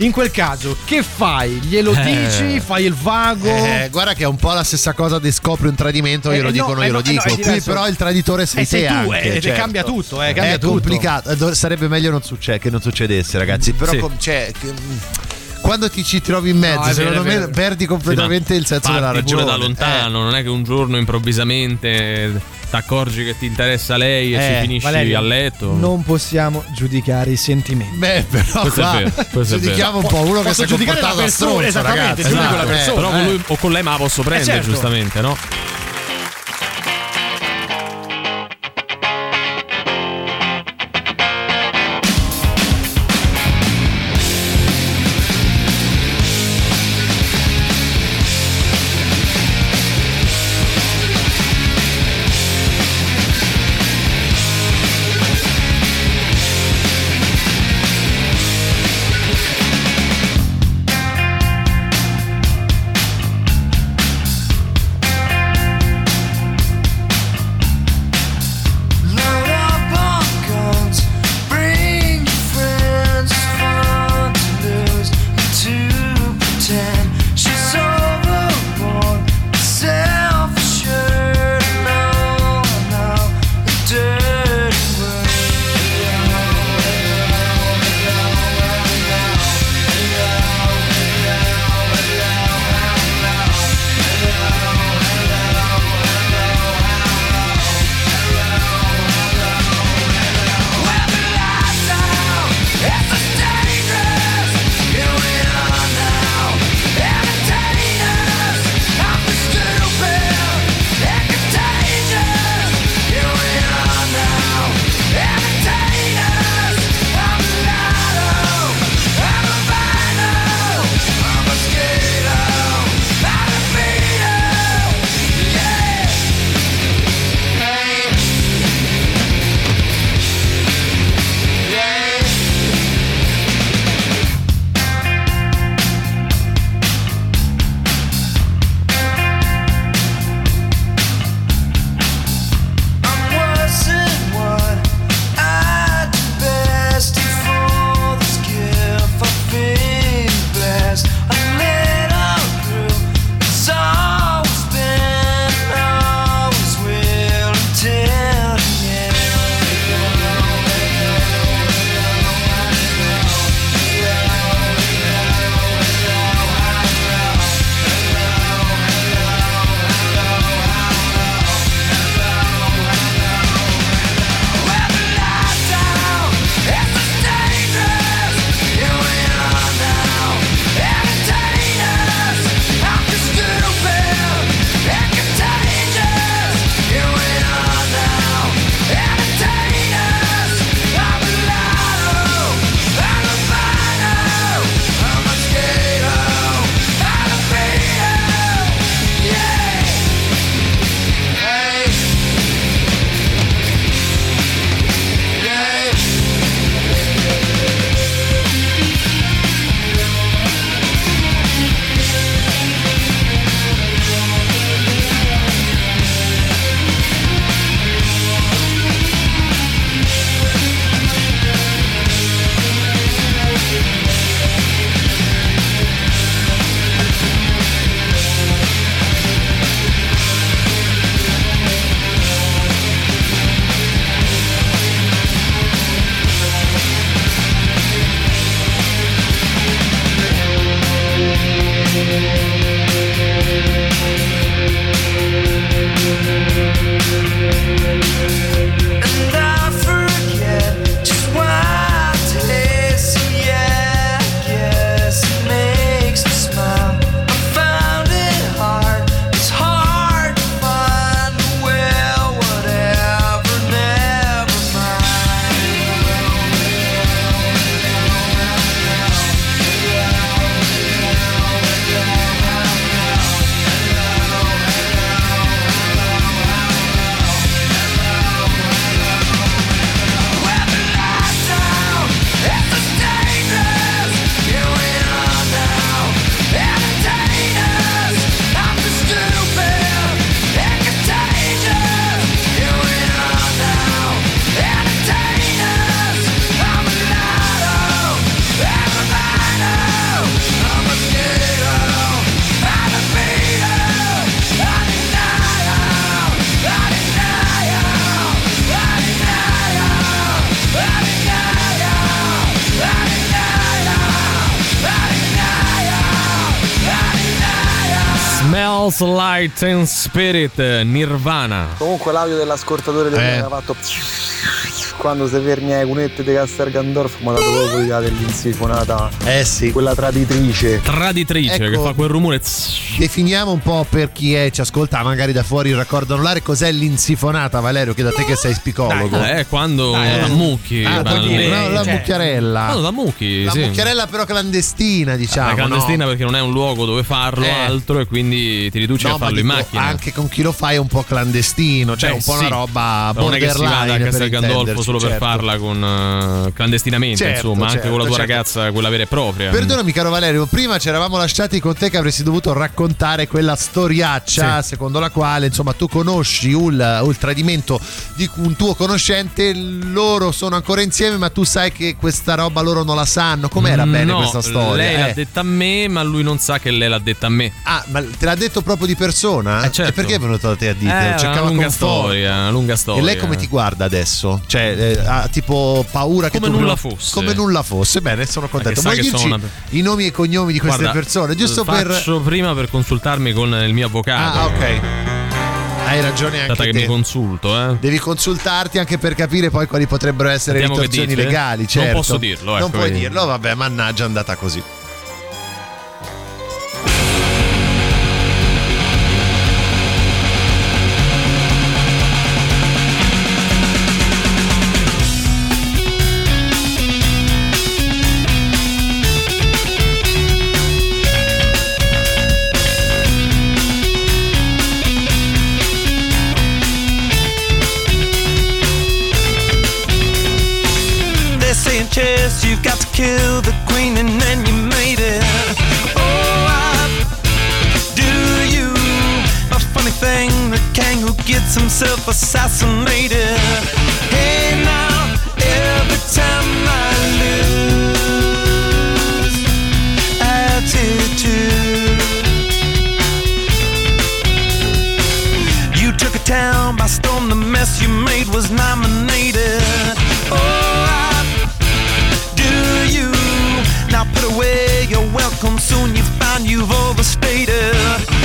[SPEAKER 4] In quel caso, che fai? Glielo
[SPEAKER 5] Eh.
[SPEAKER 4] dici? Fai il vago?
[SPEAKER 5] Eh, guarda che è un po' la stessa cosa di scopri un tradimento,
[SPEAKER 4] Eh,
[SPEAKER 5] io lo
[SPEAKER 4] eh,
[SPEAKER 5] dico,
[SPEAKER 4] no,
[SPEAKER 5] non
[SPEAKER 4] eh,
[SPEAKER 5] io lo
[SPEAKER 4] eh,
[SPEAKER 5] dico. Qui però il traditore sei
[SPEAKER 4] Eh, sei
[SPEAKER 5] te
[SPEAKER 4] tu,
[SPEAKER 5] anche,
[SPEAKER 4] eh,
[SPEAKER 5] certo.
[SPEAKER 4] cambia tutto, eh, cambia
[SPEAKER 5] è
[SPEAKER 4] tutto.
[SPEAKER 5] complicato, eh, sarebbe meglio non succe- che non succedesse, ragazzi. Però
[SPEAKER 3] Sì.
[SPEAKER 5] com- cioè, che- mm, quando ti ci trovi in mezzo,
[SPEAKER 4] No, vero,
[SPEAKER 5] secondo me perdi completamente il senso della
[SPEAKER 3] Parti
[SPEAKER 5] ragione.
[SPEAKER 3] pure da lontano, non è che un giorno improvvisamente ti accorgi che ti interessa lei e
[SPEAKER 5] Eh,
[SPEAKER 3] ci finisci
[SPEAKER 4] Valerio,
[SPEAKER 3] a letto.
[SPEAKER 4] Non possiamo giudicare i sentimenti.
[SPEAKER 5] Beh, però
[SPEAKER 3] Questo è
[SPEAKER 5] qua
[SPEAKER 3] vero, questo è
[SPEAKER 5] giudichiamo un
[SPEAKER 4] vero.
[SPEAKER 5] po' uno che
[SPEAKER 4] Posso
[SPEAKER 5] si è comportato
[SPEAKER 4] la persona,
[SPEAKER 5] stronzo,
[SPEAKER 4] esattamente,
[SPEAKER 5] ragazzi.
[SPEAKER 4] giudico la
[SPEAKER 5] Eh,
[SPEAKER 4] persona.
[SPEAKER 3] Però con
[SPEAKER 4] eh.
[SPEAKER 3] lui o con lei me la posso prendere,
[SPEAKER 4] certo.
[SPEAKER 3] giustamente, no? Light and Spirit, Nirvana.
[SPEAKER 12] Comunque l'audio dell'ascoltatore del
[SPEAKER 3] Eh.
[SPEAKER 12] fatto quando si fermi ai cunetti di Castel Gandorf mi ha dato proprio l'idea dell'insifonata
[SPEAKER 5] eh sì
[SPEAKER 12] quella traditrice
[SPEAKER 3] Traditrice
[SPEAKER 5] Ecco.
[SPEAKER 3] che fa quel rumore.
[SPEAKER 5] Definiamo un po' per chi è, ci ascolta magari da fuori il raccordo anulare cos'è l'insifonata Valerio che da te che sei psicologo
[SPEAKER 3] Eh, è quando
[SPEAKER 5] Dai, eh.
[SPEAKER 3] la mucchi.
[SPEAKER 5] Ah, no, la
[SPEAKER 3] Cioè,
[SPEAKER 5] mucchiarella
[SPEAKER 3] No, la mucchi,
[SPEAKER 5] la
[SPEAKER 3] sì.
[SPEAKER 5] mucchiarella però clandestina diciamo
[SPEAKER 3] La clandestina
[SPEAKER 5] no?
[SPEAKER 3] perché non è un luogo dove farlo
[SPEAKER 5] Eh.
[SPEAKER 3] altro e quindi ti riduci
[SPEAKER 5] No,
[SPEAKER 3] a
[SPEAKER 5] ma
[SPEAKER 3] farlo in
[SPEAKER 5] dico,
[SPEAKER 3] macchina.
[SPEAKER 5] anche con chi lo fa è un po' clandestino cioè
[SPEAKER 3] Beh,
[SPEAKER 5] un po'
[SPEAKER 3] sì.
[SPEAKER 5] una roba
[SPEAKER 3] non è che si
[SPEAKER 5] borderline
[SPEAKER 3] vada a
[SPEAKER 5] per
[SPEAKER 3] Solo per
[SPEAKER 5] certo.
[SPEAKER 3] farla con eh, clandestinamente,
[SPEAKER 5] Certo,
[SPEAKER 3] insomma, anche
[SPEAKER 5] certo,
[SPEAKER 3] con la tua
[SPEAKER 5] certo.
[SPEAKER 3] ragazza, quella vera e propria.
[SPEAKER 5] Perdonami caro Valerio, prima ci eravamo lasciati con te che avresti dovuto raccontare quella storiaccia secondo la quale insomma tu conosci il, il tradimento di un tuo conoscente, loro sono ancora insieme ma tu sai che questa roba loro non la sanno, com'era
[SPEAKER 3] Mm,
[SPEAKER 5] bene
[SPEAKER 3] no,
[SPEAKER 5] questa storia?
[SPEAKER 3] Lei l'ha
[SPEAKER 5] Eh.
[SPEAKER 3] detta a me, ma lui non sa che lei l'ha detta a me.
[SPEAKER 5] Ah, ma te l'ha detto proprio di persona?
[SPEAKER 3] Eh, certo.
[SPEAKER 5] E perché è venuto da te a dirtelo?
[SPEAKER 3] Eh, una lunga storia, una lunga storia.
[SPEAKER 5] E lei come ti guarda adesso? Cioè, eh, ha tipo paura che
[SPEAKER 3] Come
[SPEAKER 5] tu
[SPEAKER 3] nulla
[SPEAKER 5] prima-
[SPEAKER 3] fosse.
[SPEAKER 5] Come nulla fosse. Bene, sono contento. Vuoi
[SPEAKER 3] che
[SPEAKER 5] dirci
[SPEAKER 3] una-
[SPEAKER 5] i nomi e i cognomi di queste
[SPEAKER 3] Guarda,
[SPEAKER 5] persone? Giusto per.
[SPEAKER 3] faccio prima per consultarmi con il mio avvocato.
[SPEAKER 5] Ah, ok. Hai ragione anche
[SPEAKER 3] Data che
[SPEAKER 5] te.
[SPEAKER 3] mi consulto, eh.
[SPEAKER 5] Devi consultarti anche per capire poi quali potrebbero essere le
[SPEAKER 3] che dite.
[SPEAKER 5] legali.
[SPEAKER 3] Non
[SPEAKER 5] Certo.
[SPEAKER 3] posso dirlo, ecco,
[SPEAKER 5] Non puoi dirlo, vabbè, mannaggia, è andata così.
[SPEAKER 11] You've got to kill the queen and then you made it. Oh, I do you. A funny thing, the king who gets himself assassinated. Hey, now, every time I lose attitude. You took a town by storm, the mess you made was nominated. Oh, put away your welcome soon you find you've overstated.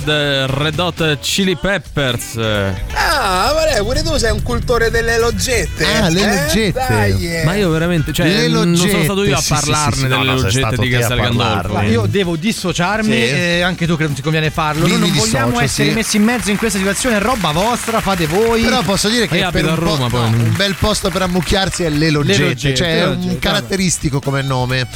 [SPEAKER 11] Faded,
[SPEAKER 3] Red Hot Chili Peppers.
[SPEAKER 17] Ah, Vale, pure tu sei un cultore delle loggette.
[SPEAKER 5] Ah, le
[SPEAKER 17] eh?
[SPEAKER 5] loggette.
[SPEAKER 17] Dai, eh.
[SPEAKER 3] Ma io veramente, cioè,
[SPEAKER 5] Le
[SPEAKER 3] non sono
[SPEAKER 5] loggette,
[SPEAKER 3] stato io a
[SPEAKER 5] sì, sì,
[SPEAKER 3] parlarne
[SPEAKER 5] sì, sì,
[SPEAKER 3] delle
[SPEAKER 5] no,
[SPEAKER 3] loggette di Castel Gandolfo.
[SPEAKER 5] parlarne.
[SPEAKER 4] Io devo dissociarmi
[SPEAKER 5] Sì.
[SPEAKER 4] e anche tu che non ti conviene farlo. Noi non
[SPEAKER 5] mi
[SPEAKER 4] vogliamo
[SPEAKER 5] dissocio,
[SPEAKER 4] essere
[SPEAKER 5] sì.
[SPEAKER 4] messi in mezzo in questa situazione, è roba vostra, fate voi.
[SPEAKER 5] Però posso dire che per un,
[SPEAKER 3] a Roma,
[SPEAKER 5] po-
[SPEAKER 3] poi.
[SPEAKER 5] no, un bel posto per ammucchiarsi è le loggette,
[SPEAKER 4] loggette,
[SPEAKER 5] cioè
[SPEAKER 4] le
[SPEAKER 5] è
[SPEAKER 4] loggette,
[SPEAKER 5] un caratteristico come nome.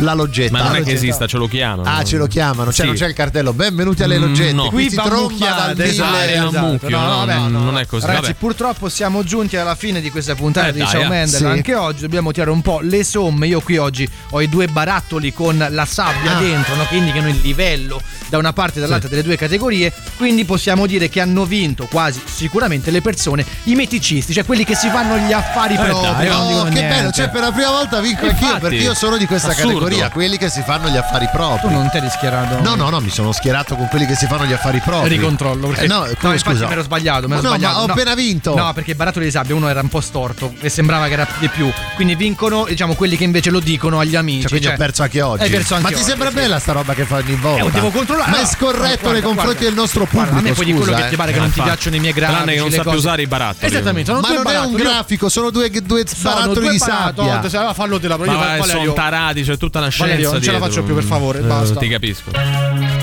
[SPEAKER 5] La loggetta.
[SPEAKER 3] Ma non è che esista, ce lo chiamano.
[SPEAKER 5] Ah, ce lo chiamano, cioè
[SPEAKER 3] Sì.
[SPEAKER 5] non c'è il cartello. Benvenuti alle
[SPEAKER 3] Mm,
[SPEAKER 5] loggette.
[SPEAKER 3] no.
[SPEAKER 5] Qui
[SPEAKER 4] Qui
[SPEAKER 5] si
[SPEAKER 4] va
[SPEAKER 5] tromba dal
[SPEAKER 4] esatto, esatto.
[SPEAKER 3] mucchio,
[SPEAKER 4] No,
[SPEAKER 3] no,
[SPEAKER 4] vabbè,
[SPEAKER 3] non-
[SPEAKER 4] no.
[SPEAKER 3] non è così.
[SPEAKER 4] Ragazzi,
[SPEAKER 3] Vabbè.
[SPEAKER 4] purtroppo siamo giunti alla fine di questa puntata
[SPEAKER 3] Eh,
[SPEAKER 4] di Ciao
[SPEAKER 3] eh.
[SPEAKER 4] Mendel.
[SPEAKER 5] Sì.
[SPEAKER 4] Anche oggi dobbiamo tirare un po' le somme. Io qui oggi ho i due barattoli con la sabbia
[SPEAKER 5] Ah.
[SPEAKER 4] dentro, no? che indicano il livello da una parte e dall'altra delle due categorie. Quindi possiamo dire che hanno vinto quasi sicuramente le persone, i meticisti, cioè quelli che si fanno gli affari
[SPEAKER 3] Eh,
[SPEAKER 4] propri.
[SPEAKER 3] dai,
[SPEAKER 5] Oh,
[SPEAKER 4] dicono
[SPEAKER 5] che
[SPEAKER 4] niente.
[SPEAKER 5] bello, cioè per la prima volta vinco anch'io perché io sono di questa
[SPEAKER 3] assurdo.
[SPEAKER 5] Categoria, quelli che si fanno gli affari propri.
[SPEAKER 4] Tu non ti eri schierato.
[SPEAKER 5] No, no, no, mi sono schierato con quelli che si fanno gli affari propri.
[SPEAKER 4] Ricontrollo perché
[SPEAKER 5] Eh, no,
[SPEAKER 4] no,
[SPEAKER 5] come,
[SPEAKER 4] infatti
[SPEAKER 5] scusa.
[SPEAKER 4] mi ero sbagliato, mi ero
[SPEAKER 5] no,
[SPEAKER 4] sbagliato.
[SPEAKER 5] ma ho
[SPEAKER 4] no.
[SPEAKER 5] appena vinto.
[SPEAKER 4] No, perché barattoli di sabbia uno era un po' storto e sembrava che era di più. Quindi vincono, diciamo, quelli che invece lo dicono agli amici.
[SPEAKER 5] Cioè, quindi
[SPEAKER 4] cioè-
[SPEAKER 5] ho perso anche oggi.
[SPEAKER 4] Hai perso anche
[SPEAKER 5] ma ti
[SPEAKER 4] oggi,
[SPEAKER 5] sembra
[SPEAKER 4] sì.
[SPEAKER 5] bella sta roba che fa ogni volta?
[SPEAKER 4] Eh, devo controllare.
[SPEAKER 5] Ma è
[SPEAKER 4] No,
[SPEAKER 5] scorretto
[SPEAKER 4] guarda,
[SPEAKER 5] nei confronti
[SPEAKER 4] guarda.
[SPEAKER 5] del nostro pubblico.
[SPEAKER 4] Guarda, a me dire
[SPEAKER 5] scusa,
[SPEAKER 4] quello che ti
[SPEAKER 5] eh.
[SPEAKER 4] pare che non ti piacciono i miei grafici.
[SPEAKER 3] Tranne che non
[SPEAKER 4] le
[SPEAKER 3] sappia usare i barattoli.
[SPEAKER 4] Esattamente,
[SPEAKER 5] Ma non è un grafico, sono due, barattoli di sabbia.
[SPEAKER 4] se la fallo te la
[SPEAKER 3] Ma sono tarati, c'è tutta una scienza
[SPEAKER 4] Valerio, non ce la faccio più, per favore,
[SPEAKER 3] Eh,
[SPEAKER 4] basta.
[SPEAKER 3] Ti capisco.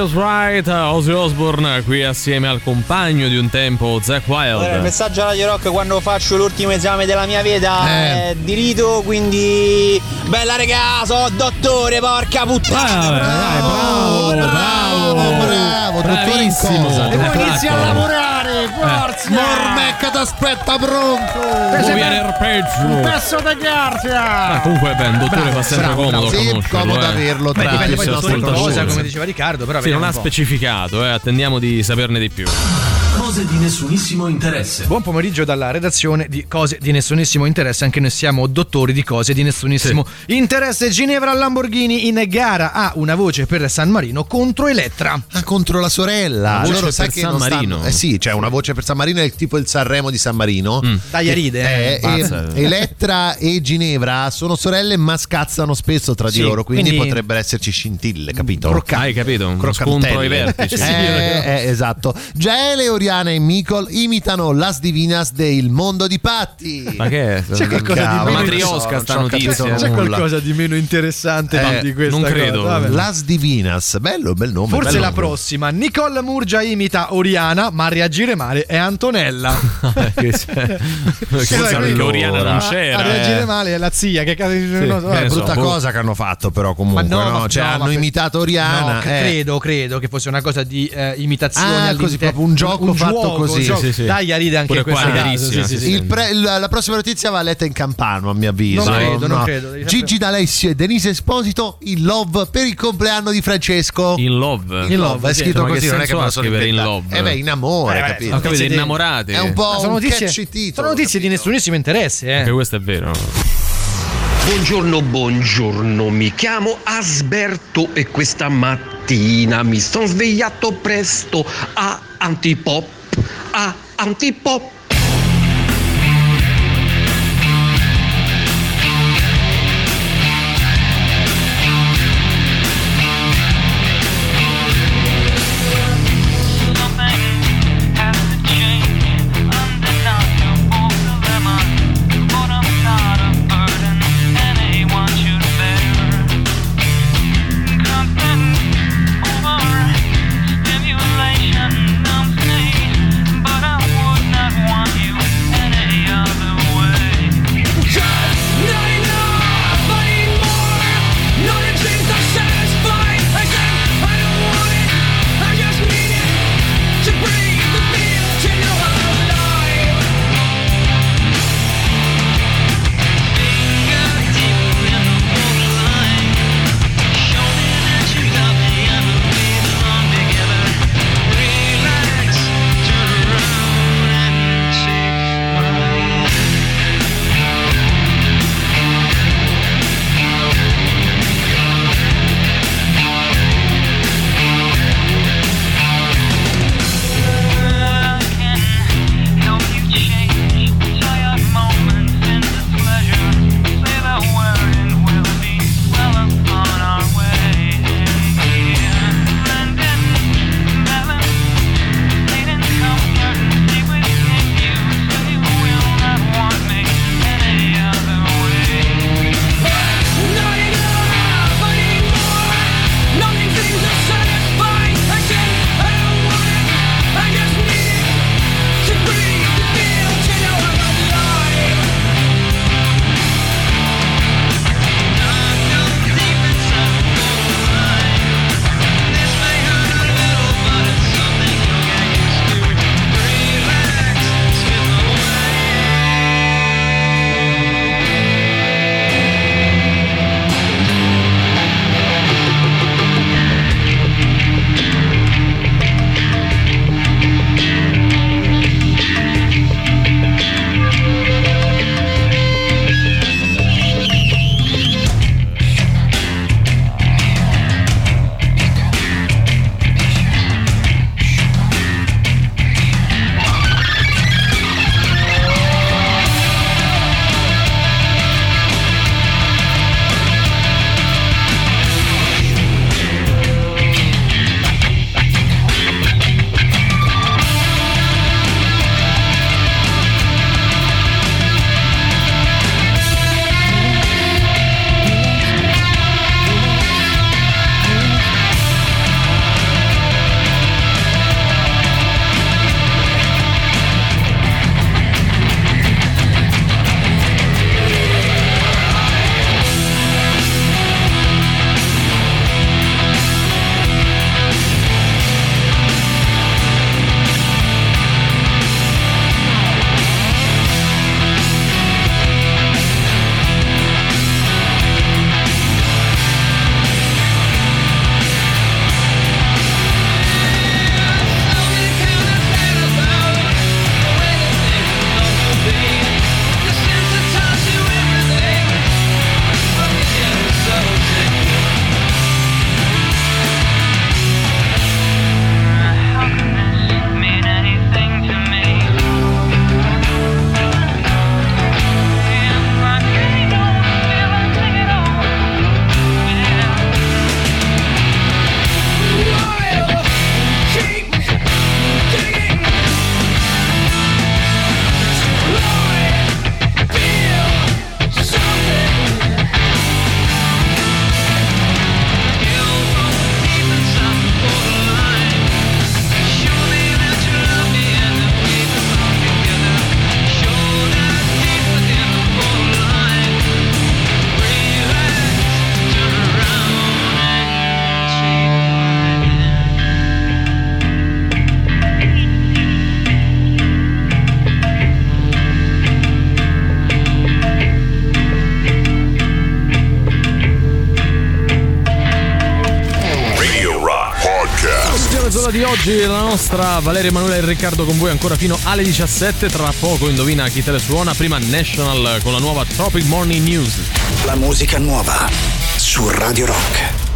[SPEAKER 3] Feels Right, Ozzy Osbourne qui assieme al compagno di un tempo, Zack
[SPEAKER 18] Allora, il
[SPEAKER 3] Wild.
[SPEAKER 18] messaggio alla Radio Rock quando faccio l'ultimo esame della mia vita
[SPEAKER 3] Eh.
[SPEAKER 18] è di rito, quindi bella regà, so dottore, porca puttana.
[SPEAKER 3] bravo, bravo,
[SPEAKER 5] bravo, dottore in
[SPEAKER 3] Bravissimo.
[SPEAKER 5] cosa?
[SPEAKER 3] E poi
[SPEAKER 5] inizia a lavorare, forza! Mormecca t'aspetta pronto!
[SPEAKER 3] Viene il peggio?
[SPEAKER 5] pezzo di carta!
[SPEAKER 3] Ah, comunque, beh, un dottore
[SPEAKER 4] Bravo,
[SPEAKER 3] fa sempre
[SPEAKER 4] bravo,
[SPEAKER 3] comodo
[SPEAKER 4] bravo. Sì,
[SPEAKER 3] conoscerlo.
[SPEAKER 5] comodo
[SPEAKER 3] eh.
[SPEAKER 5] averlo
[SPEAKER 4] Beh,
[SPEAKER 5] tra
[SPEAKER 4] dipende poi da cosa, come diceva Riccardo, però
[SPEAKER 3] Sì, non ha
[SPEAKER 4] un
[SPEAKER 3] specificato, eh, attendiamo di saperne di più.
[SPEAKER 1] Cose di nessunissimo interesse.
[SPEAKER 4] Buon pomeriggio dalla redazione di Cose di nessunissimo interesse, anche noi siamo dottori di cose di nessunissimo interesse. Ginevra Lamborghini in gara ha una voce per San Marino contro Elettra.
[SPEAKER 5] Ah, contro la sorella.
[SPEAKER 3] Una voce
[SPEAKER 5] Loro
[SPEAKER 3] per
[SPEAKER 5] che
[SPEAKER 3] San
[SPEAKER 5] non stanno-
[SPEAKER 3] Marino.
[SPEAKER 5] Eh sì, c'è una voce per San Marino, è tipo il Sanremo di San Marino.
[SPEAKER 4] Dai, ride, eh.
[SPEAKER 5] Eh, e- Elettra e Ginevra sono sorelle ma scazzano spesso tra
[SPEAKER 4] Sì,
[SPEAKER 5] di loro, quindi,
[SPEAKER 4] quindi-
[SPEAKER 5] potrebbero esserci scintille, capito?
[SPEAKER 3] Hai capito? Scontro ai vertici.
[SPEAKER 5] Eh, eh, esatto. Gaele, Oriana e Micol imitano Las Divinas del mondo di Patti.
[SPEAKER 3] Ma che è?
[SPEAKER 4] C'è qualcosa di meno
[SPEAKER 3] matriosca sta notizia.
[SPEAKER 4] C'è qualcosa di meno interessante
[SPEAKER 5] Eh,
[SPEAKER 4] di questa
[SPEAKER 3] non credo.
[SPEAKER 4] cosa?
[SPEAKER 5] Las Divinas, bello, bel nome.
[SPEAKER 4] Forse
[SPEAKER 5] bello
[SPEAKER 4] la
[SPEAKER 5] nome.
[SPEAKER 4] prossima. Nicole Murgia imita Oriana, ma a reagire male è Antonella.
[SPEAKER 3] Che c'è? Forse perché Oriana non
[SPEAKER 4] a
[SPEAKER 3] c'era.
[SPEAKER 4] reagire
[SPEAKER 3] eh.
[SPEAKER 4] male è la zia che cade non so,
[SPEAKER 3] che
[SPEAKER 4] vabbè,
[SPEAKER 3] ne so,
[SPEAKER 5] brutta
[SPEAKER 3] boh.
[SPEAKER 5] cosa che hanno fatto però comunque
[SPEAKER 4] Ma no,
[SPEAKER 5] no? cioè
[SPEAKER 4] no,
[SPEAKER 5] hanno imitato Oriana
[SPEAKER 4] No,
[SPEAKER 5] eh.
[SPEAKER 4] credo, credo che fosse una cosa di eh, imitazione
[SPEAKER 5] Ah, così, proprio un gioco fatto
[SPEAKER 4] gioco,
[SPEAKER 5] così.
[SPEAKER 4] gioco.
[SPEAKER 3] Sì, sì.
[SPEAKER 4] Dai, a ride anche
[SPEAKER 3] carissima,
[SPEAKER 4] Sì, sì,
[SPEAKER 3] sì,
[SPEAKER 4] sì.
[SPEAKER 5] Il pre- la, la prossima notizia va letta in campano a mio avviso
[SPEAKER 4] Non credo, non credo,
[SPEAKER 5] Gigi D'Alessio e Denise Esposito in love per il compleanno di Francesco
[SPEAKER 3] In love.
[SPEAKER 5] In love, è scritto così, non è che sono
[SPEAKER 3] scrivere in love?
[SPEAKER 5] Eh beh, in amore,
[SPEAKER 4] Eh,
[SPEAKER 5] capito?
[SPEAKER 3] Ho innamorati.
[SPEAKER 5] È un po'
[SPEAKER 4] Sono
[SPEAKER 5] un
[SPEAKER 4] notizie,
[SPEAKER 5] catchy titolo.
[SPEAKER 4] sono notizie di nessunissimo interesse,
[SPEAKER 3] Anche
[SPEAKER 4] eh.
[SPEAKER 3] questo è vero.
[SPEAKER 19] Buongiorno, buongiorno, mi chiamo Asberto e questa mattina mi sono svegliato presto a antipop, a antipop.
[SPEAKER 3] oggi la nostra Valeria Emanuele e Riccardo con voi ancora fino alle 17. Tra poco indovina chi te le suona. Prima National con la nuova Tropic Morning News.
[SPEAKER 11] La musica nuova su Radio Rock.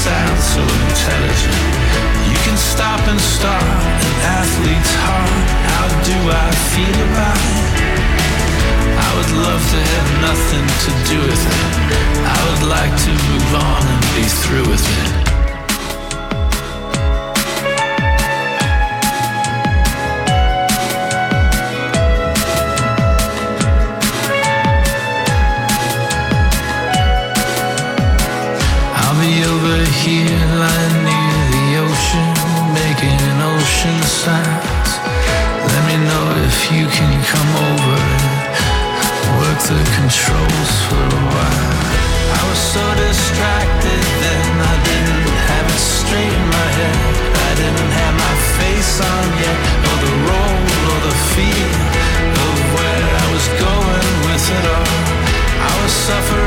[SPEAKER 20] sound so intelligent. You can stop and start an athlete's heart. How do I feel about it? I would love to have nothing to do with it. I would like to move on and be through with it. here lying near the ocean, making ocean sounds. Let me know if you can come over and work the controls for a while. I was so distracted then, I didn't have it straight in my head. I didn't have my face on yet, or the role, or the feel of where I was going with it all. I was suffering.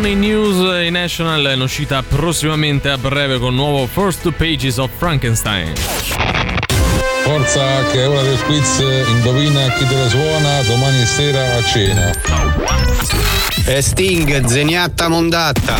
[SPEAKER 20] Morning News i
[SPEAKER 3] National è in uscita prossimamente a breve con il nuovo First Two Pages of Frankenstein.
[SPEAKER 21] Forza che è ora del quiz, indovina chi te la suona domani sera a cena.
[SPEAKER 22] E Sting, zeniatta mondatta.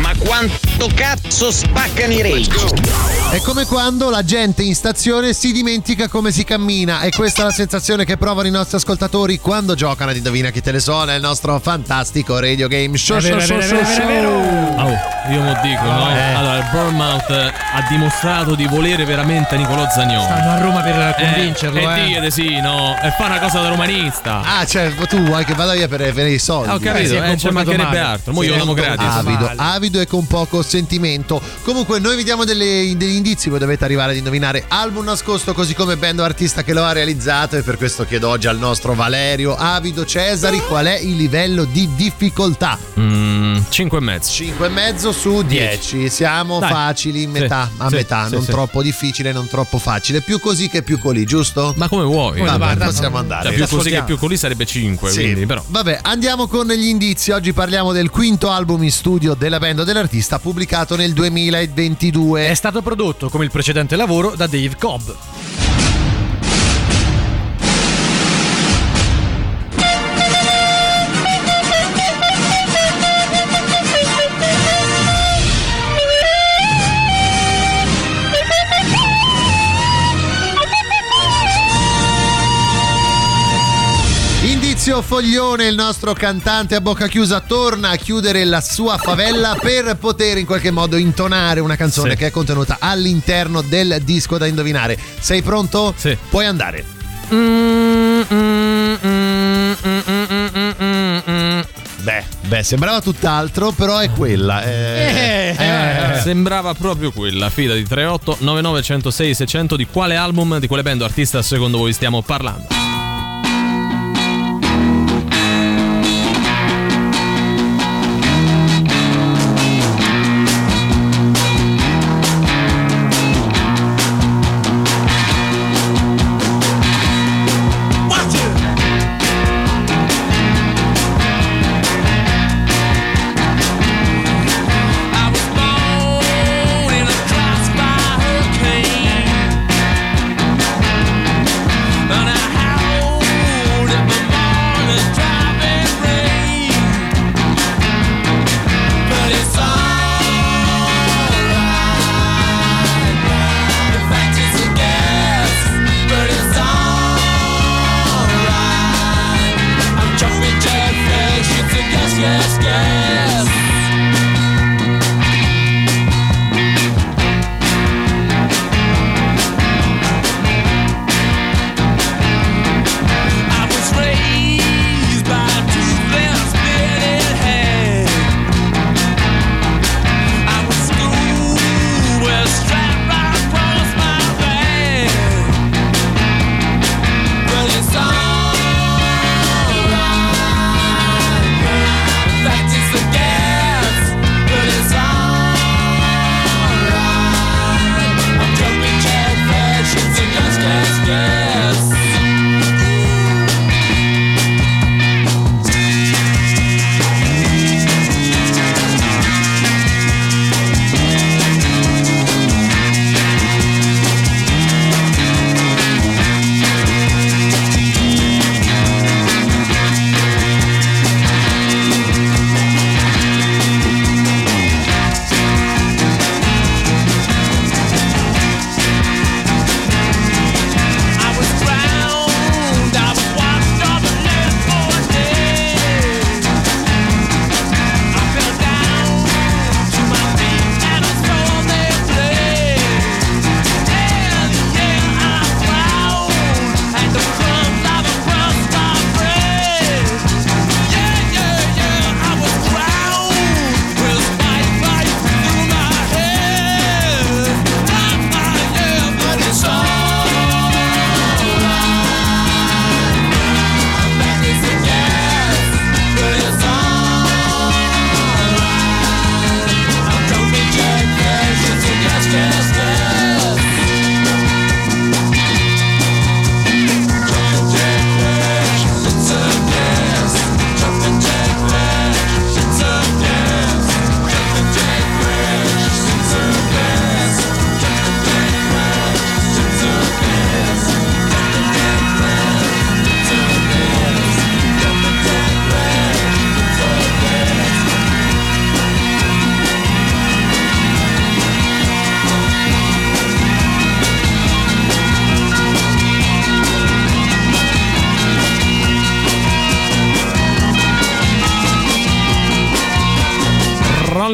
[SPEAKER 23] Ma quanto cazzo spaccano i rage?
[SPEAKER 5] È come quando la gente in stazione si dimentica come si cammina e questa è la sensazione che provano i nostri ascoltatori quando giocano ad Indovina chi te le suona, il nostro fantastico radio game show.
[SPEAKER 4] È vero,
[SPEAKER 5] show, show, show, show.
[SPEAKER 3] Oh, io mo dico, no?
[SPEAKER 5] Eh.
[SPEAKER 3] Allora, il Bournemouth ha dimostrato di volere veramente Nicolò Zagnolo.
[SPEAKER 4] Stanno a Roma per convincerlo,
[SPEAKER 3] Eh,
[SPEAKER 4] eh.
[SPEAKER 3] e dite sì, no? E fa una cosa da romanista.
[SPEAKER 5] Ah, cioè tu vuoi che vada via per, per i soldi?
[SPEAKER 3] Ah, ho capito, eh, ci mancherebbe altro. Mo io lo amo gratis.
[SPEAKER 5] Avido, avido e con poco sentimento. Comunque, noi vi diamo delle- degli indizi. Voi dovete arrivare ad indovinare album nascosto, così come band o artista che lo ha realizzato. E per questo chiedo oggi al nostro Valerio Avido Cesari qual è il livello di difficoltà.
[SPEAKER 3] Mm, 5 e mezzo.
[SPEAKER 5] 5 e mezzo su 10. Siamo
[SPEAKER 3] Dai.
[SPEAKER 5] facili, metà,
[SPEAKER 3] Sì,
[SPEAKER 5] a
[SPEAKER 3] sì,
[SPEAKER 5] metà,
[SPEAKER 3] sì,
[SPEAKER 5] non
[SPEAKER 3] sì.
[SPEAKER 5] troppo difficile, non troppo facile. Più così che più colì, giusto?
[SPEAKER 3] Ma come vuoi?
[SPEAKER 5] Vabbè,
[SPEAKER 3] Guarda,
[SPEAKER 5] possiamo
[SPEAKER 3] no.
[SPEAKER 5] andare.
[SPEAKER 3] Cioè, più così che più così sarebbe 5,
[SPEAKER 5] Sì.
[SPEAKER 3] quindi però.
[SPEAKER 5] Vabbè, andiamo con gli indizi. Oggi parliamo del quinto album in studio della band o dell'artista pubblicato nel 2022.
[SPEAKER 4] È stato prodotto come il precedente lavoro da Dave Cobb.
[SPEAKER 5] Indizio Foglione, il nostro cantante a bocca chiusa, torna a chiudere la sua favella per poter in qualche modo intonare una canzone
[SPEAKER 3] Sì.
[SPEAKER 5] che è contenuta all'interno del disco da indovinare. Sei pronto?
[SPEAKER 3] Sì.
[SPEAKER 5] Puoi andare. Beh, beh, sembrava tutt'altro, però è quella. eh.
[SPEAKER 3] Eh, Sembrava proprio quella. Fida di 38 99 106 600 di quale album, di quale band o artista secondo voi stiamo parlando?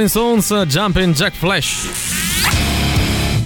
[SPEAKER 3] Rolling Stones, Jumpin' Jack Flash.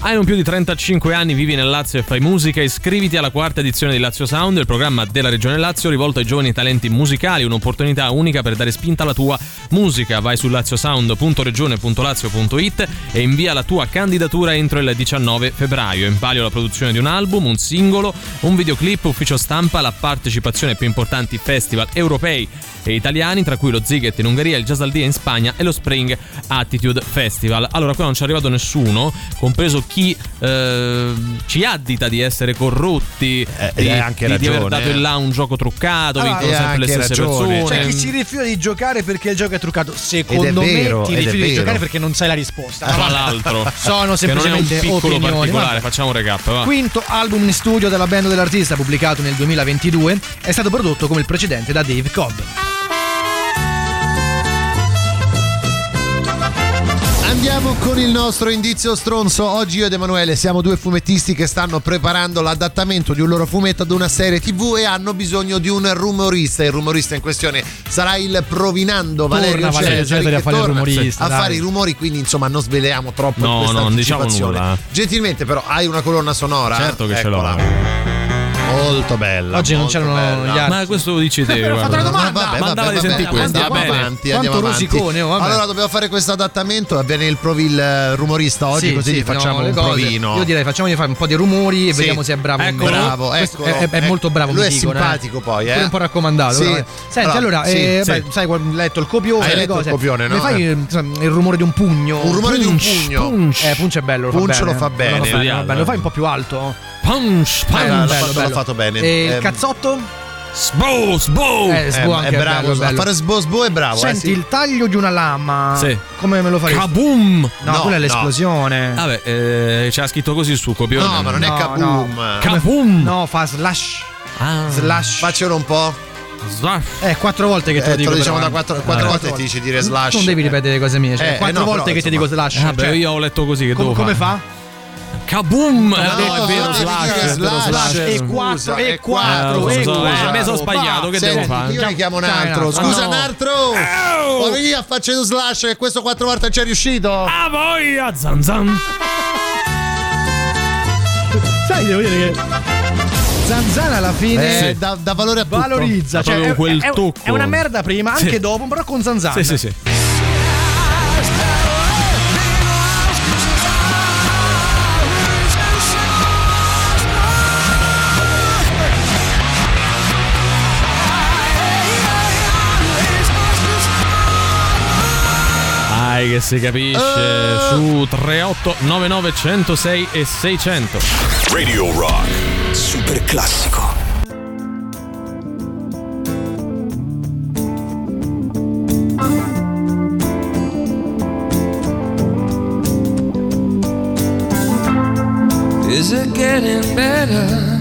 [SPEAKER 3] Hai non più di 35 anni, vivi nel Lazio e fai musica, iscriviti alla quarta edizione di Lazio Sound, il programma della Regione Lazio rivolto ai giovani talenti musicali, un'opportunità unica per dare spinta alla tua musica. Vai su laziosound.regione.lazio.it e invia la tua candidatura entro il 19 febbraio. In palio la produzione di un album, un singolo, un videoclip, ufficio stampa, la partecipazione ai più importanti festival europei e italiani, tra cui lo Ziget in Ungheria, il Jazz al Dia in Spagna e lo Spring Attitude Festival. Allora, qua non ci è arrivato nessuno, compreso chi eh, ci addita di essere corrotti, di,
[SPEAKER 5] hai anche
[SPEAKER 3] di- di aver dato
[SPEAKER 5] eh.
[SPEAKER 3] in là un gioco truccato,
[SPEAKER 4] Allora,
[SPEAKER 3] vincono
[SPEAKER 5] hai
[SPEAKER 3] sempre le stesse
[SPEAKER 5] ragione.
[SPEAKER 3] persone.
[SPEAKER 4] Cioè, chi si rifiuta di giocare perché il gioco è truccato, secondo
[SPEAKER 5] è vero,
[SPEAKER 4] me ti rifiuti di giocare perché non sai la risposta.
[SPEAKER 3] Tra l'altro,
[SPEAKER 4] sono
[SPEAKER 3] che non è un
[SPEAKER 4] semplicemente
[SPEAKER 3] piccolo
[SPEAKER 4] opinioni.
[SPEAKER 3] particolare,
[SPEAKER 4] vabbè.
[SPEAKER 3] facciamo un recap. Va.
[SPEAKER 4] Quinto album in studio della band dell'artista, pubblicato nel 2022, è stato prodotto come il precedente da Dave Cobb.
[SPEAKER 5] Andiamo con il nostro indizio stronzo. Oggi io ed Emanuele siamo due fumettisti che stanno preparando l'adattamento di un loro fumetto ad una serie TV e hanno bisogno di un rumorista. Il rumorista in questione sarà il Provinando Valerio
[SPEAKER 4] Valerio
[SPEAKER 5] Cesari,
[SPEAKER 4] Cesari a
[SPEAKER 5] che
[SPEAKER 4] fare il
[SPEAKER 5] torna a
[SPEAKER 4] dai.
[SPEAKER 5] fare i rumori, quindi insomma non sveliamo troppo
[SPEAKER 3] No,
[SPEAKER 5] questa
[SPEAKER 3] no, non diciamo nulla.
[SPEAKER 5] Gentilmente però hai una colonna sonora?
[SPEAKER 3] Certo che ce l'ho.
[SPEAKER 5] Molto bella.
[SPEAKER 4] Oggi non
[SPEAKER 5] molto
[SPEAKER 4] c'erano
[SPEAKER 5] bella.
[SPEAKER 4] gli altri.
[SPEAKER 3] Ma questo lo dici te.
[SPEAKER 4] Ho fatto
[SPEAKER 3] guarda.
[SPEAKER 4] una domanda.
[SPEAKER 5] Vabbè,
[SPEAKER 3] Mandava
[SPEAKER 5] vabbè,
[SPEAKER 3] di sentire
[SPEAKER 5] vabbè, Andiamo
[SPEAKER 3] va bene.
[SPEAKER 5] avanti,
[SPEAKER 4] Quanto
[SPEAKER 5] andiamo avanti.
[SPEAKER 4] rosicone, oh, vabbè.
[SPEAKER 5] Allora dobbiamo fare questo adattamento. Avviene il, provi- il eh, rumorista oggi,
[SPEAKER 4] Sì,
[SPEAKER 5] così
[SPEAKER 4] sì,
[SPEAKER 5] gli facciamo
[SPEAKER 4] no,
[SPEAKER 5] un
[SPEAKER 4] cose.
[SPEAKER 5] provino.
[SPEAKER 4] Io direi facciamogli fare un po' di rumori e
[SPEAKER 5] Sì.
[SPEAKER 4] vediamo se è bravo.
[SPEAKER 5] Eccolo, bravo, eccolo.
[SPEAKER 4] È, è molto bravo.
[SPEAKER 5] lui
[SPEAKER 4] mi
[SPEAKER 5] è
[SPEAKER 4] dicono,
[SPEAKER 5] simpatico
[SPEAKER 4] eh.
[SPEAKER 5] poi, eh.
[SPEAKER 4] Pure un po' raccomandato.
[SPEAKER 5] Sì.
[SPEAKER 4] Senti,
[SPEAKER 5] Allora,
[SPEAKER 4] eh, sai, hai letto il copione,
[SPEAKER 5] Hai
[SPEAKER 4] le
[SPEAKER 5] letto il
[SPEAKER 4] cose.
[SPEAKER 5] copione, no?
[SPEAKER 4] Mi fai
[SPEAKER 5] Eh.
[SPEAKER 4] eh, il rumore di un pugno?
[SPEAKER 5] Un rumore di un pugno.
[SPEAKER 4] punch. Eh, è bello. Lo
[SPEAKER 5] Punch
[SPEAKER 4] fa bene.
[SPEAKER 5] lo fa bene.
[SPEAKER 3] Eh.
[SPEAKER 4] Lo fai un po' più alto?
[SPEAKER 3] Punch,
[SPEAKER 4] Eh,
[SPEAKER 3] punch.
[SPEAKER 5] l'ha
[SPEAKER 4] bello,
[SPEAKER 5] fatto-
[SPEAKER 4] bello.
[SPEAKER 5] fatto bene.
[SPEAKER 4] E il
[SPEAKER 5] Ehm,
[SPEAKER 4] cazzotto?
[SPEAKER 3] Sbo, sbo.
[SPEAKER 4] Eh, sbo
[SPEAKER 5] Eh,
[SPEAKER 4] anche
[SPEAKER 5] è bravo,
[SPEAKER 4] bello,
[SPEAKER 5] a
[SPEAKER 4] bello.
[SPEAKER 5] fare sbo sbo è bravo.
[SPEAKER 4] Senti,
[SPEAKER 5] eh, sì.
[SPEAKER 4] il taglio di una lama.
[SPEAKER 3] Sì.
[SPEAKER 4] Come me lo faresti?
[SPEAKER 3] Kaboom.
[SPEAKER 4] No,
[SPEAKER 5] No,
[SPEAKER 4] quella è
[SPEAKER 5] no.
[SPEAKER 4] l'esplosione.
[SPEAKER 3] Vabbè, eh, c'era scritto così sul copione.
[SPEAKER 5] No, ma non è
[SPEAKER 4] No,
[SPEAKER 5] kaboom.
[SPEAKER 4] no.
[SPEAKER 3] Kaboom.
[SPEAKER 4] No, fa slash.
[SPEAKER 3] Ah.
[SPEAKER 4] Slash.
[SPEAKER 5] Faccelo un po'.
[SPEAKER 3] Slash.
[SPEAKER 4] Eh, quattro volte che te
[SPEAKER 5] Eh,
[SPEAKER 4] lo
[SPEAKER 5] te
[SPEAKER 4] dico.
[SPEAKER 5] lo diciamo
[SPEAKER 4] però,
[SPEAKER 5] da
[SPEAKER 4] eh.
[SPEAKER 5] quattro, quattro
[SPEAKER 4] Eh,
[SPEAKER 5] volte ti dice dire slash.
[SPEAKER 4] Non devi ripetere le cose mie. Cioè,
[SPEAKER 5] Eh,
[SPEAKER 4] quattro
[SPEAKER 5] eh no,
[SPEAKER 4] volte
[SPEAKER 5] però,
[SPEAKER 4] che ti dico slash.
[SPEAKER 3] Ah, beh,
[SPEAKER 4] cioè,
[SPEAKER 3] io ho letto così che
[SPEAKER 4] com-
[SPEAKER 3] devo
[SPEAKER 4] come
[SPEAKER 3] fare.
[SPEAKER 4] fa?
[SPEAKER 3] Kaboom!
[SPEAKER 5] No,
[SPEAKER 3] Eh, no, è vero, slash,
[SPEAKER 5] slash,
[SPEAKER 3] slash.
[SPEAKER 4] E
[SPEAKER 5] scusa,
[SPEAKER 4] quattro,
[SPEAKER 5] e
[SPEAKER 4] e quattro,
[SPEAKER 3] quattro,
[SPEAKER 4] e
[SPEAKER 3] so,
[SPEAKER 4] quattro.
[SPEAKER 3] eh, me sono sbagliato, che
[SPEAKER 5] Senti,
[SPEAKER 3] devo fare?
[SPEAKER 5] Io ne chiamo un altro. Scusa, un altro. Poi via, facendo slash. Che questo quattro volte ci è riuscito.
[SPEAKER 3] Ah, voglia, zan zan.
[SPEAKER 4] Sai, devo dire che Zanzana alla fine
[SPEAKER 5] Eh, dà, dà valore a tutto.
[SPEAKER 4] valorizza.
[SPEAKER 3] Ha
[SPEAKER 4] Cioè, è,
[SPEAKER 3] quel
[SPEAKER 4] è-
[SPEAKER 3] tocco.
[SPEAKER 4] è una merda prima,
[SPEAKER 3] Sì.
[SPEAKER 4] anche dopo, però con Zanzana.
[SPEAKER 3] Sì, sì, sì. Dai che si capisce su 38 99 106 e 600.
[SPEAKER 2] Radio Rock.
[SPEAKER 1] Super classico.
[SPEAKER 11] Is it getting better?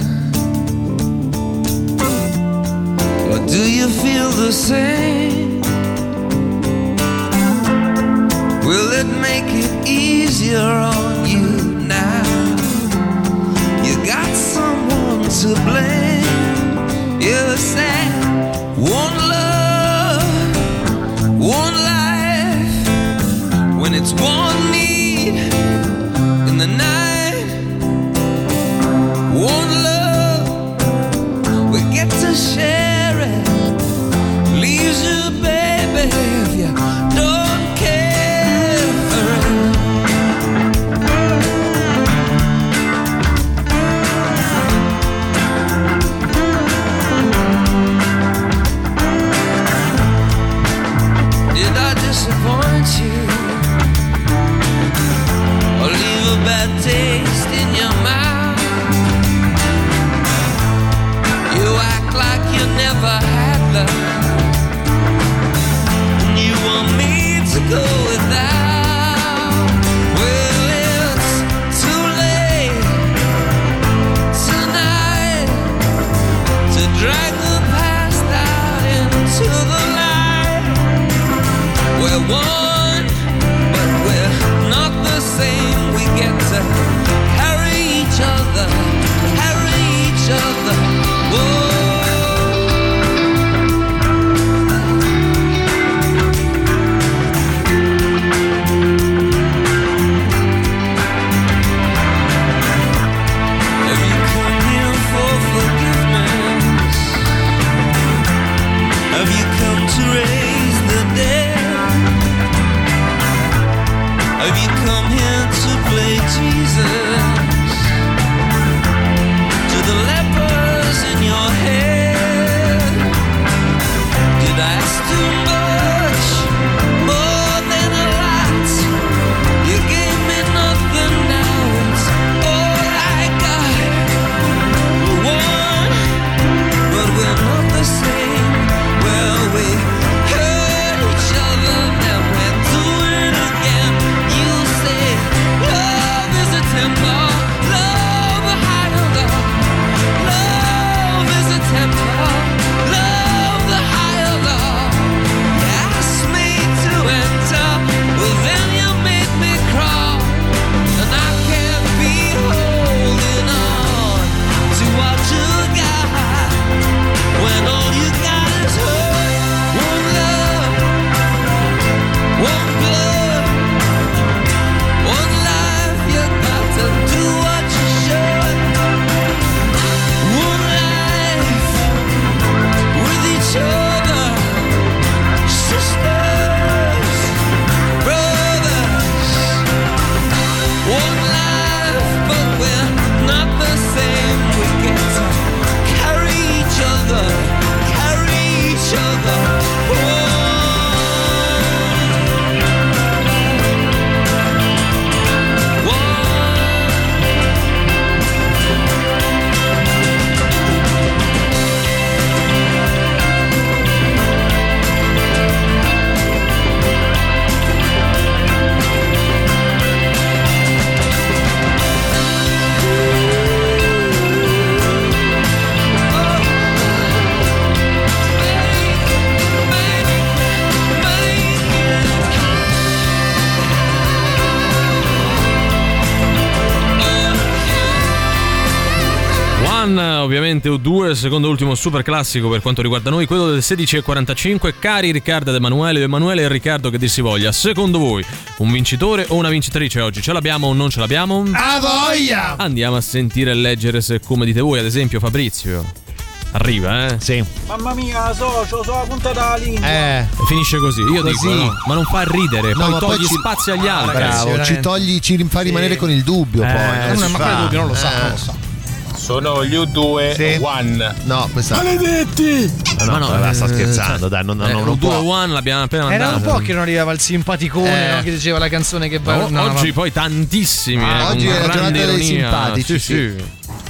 [SPEAKER 11] where one
[SPEAKER 3] ovviamente U2, il secondo e ultimo super classico per quanto riguarda noi, quello del 16.45. Cari Riccardo ed Emanuele, Emanuele e Riccardo che dir si voglia, secondo voi un vincitore o una vincitrice oggi? Ce l'abbiamo o non ce l'abbiamo?
[SPEAKER 5] A voglia!
[SPEAKER 3] Andiamo a sentire e leggere se come dite voi, ad esempio Fabrizio. Arriva, eh?
[SPEAKER 5] Sì.
[SPEAKER 17] Mamma mia, socio, sono la punta della lingua.
[SPEAKER 5] Eh.
[SPEAKER 3] Finisce così, io
[SPEAKER 5] Così.
[SPEAKER 3] dico, no, ma non fa ridere,
[SPEAKER 5] No,
[SPEAKER 3] poi
[SPEAKER 5] ma poi
[SPEAKER 3] togli
[SPEAKER 5] ci-
[SPEAKER 3] spazio agli altri.
[SPEAKER 5] Bravo, ci togli, ci fa rimanere con il dubbio
[SPEAKER 3] Eh,
[SPEAKER 5] poi.
[SPEAKER 3] non è- ma
[SPEAKER 5] fa.
[SPEAKER 3] quel dubbio non lo sa,
[SPEAKER 5] Eh.
[SPEAKER 3] non lo sa.
[SPEAKER 14] Sono gli U2
[SPEAKER 5] Sì.
[SPEAKER 14] One.
[SPEAKER 5] No, questa.
[SPEAKER 17] Maledetti!
[SPEAKER 5] No, no,
[SPEAKER 3] Ma no,
[SPEAKER 5] vabbè, sta
[SPEAKER 3] eh,
[SPEAKER 5] scherzando, dai, non,
[SPEAKER 3] Eh,
[SPEAKER 5] non
[SPEAKER 3] un
[SPEAKER 5] può.
[SPEAKER 3] 2-1 l'abbiamo appena
[SPEAKER 4] Era un po' che non arrivava il simpaticone
[SPEAKER 5] Eh.
[SPEAKER 4] no, che diceva la canzone che va.
[SPEAKER 3] O-
[SPEAKER 4] no,
[SPEAKER 3] oggi
[SPEAKER 4] va-
[SPEAKER 3] poi tantissimi.
[SPEAKER 5] Ah,
[SPEAKER 3] eh,
[SPEAKER 5] oggi è la
[SPEAKER 3] grande
[SPEAKER 5] giornata dei simpatici,
[SPEAKER 3] Sì,
[SPEAKER 5] sì.
[SPEAKER 3] sì.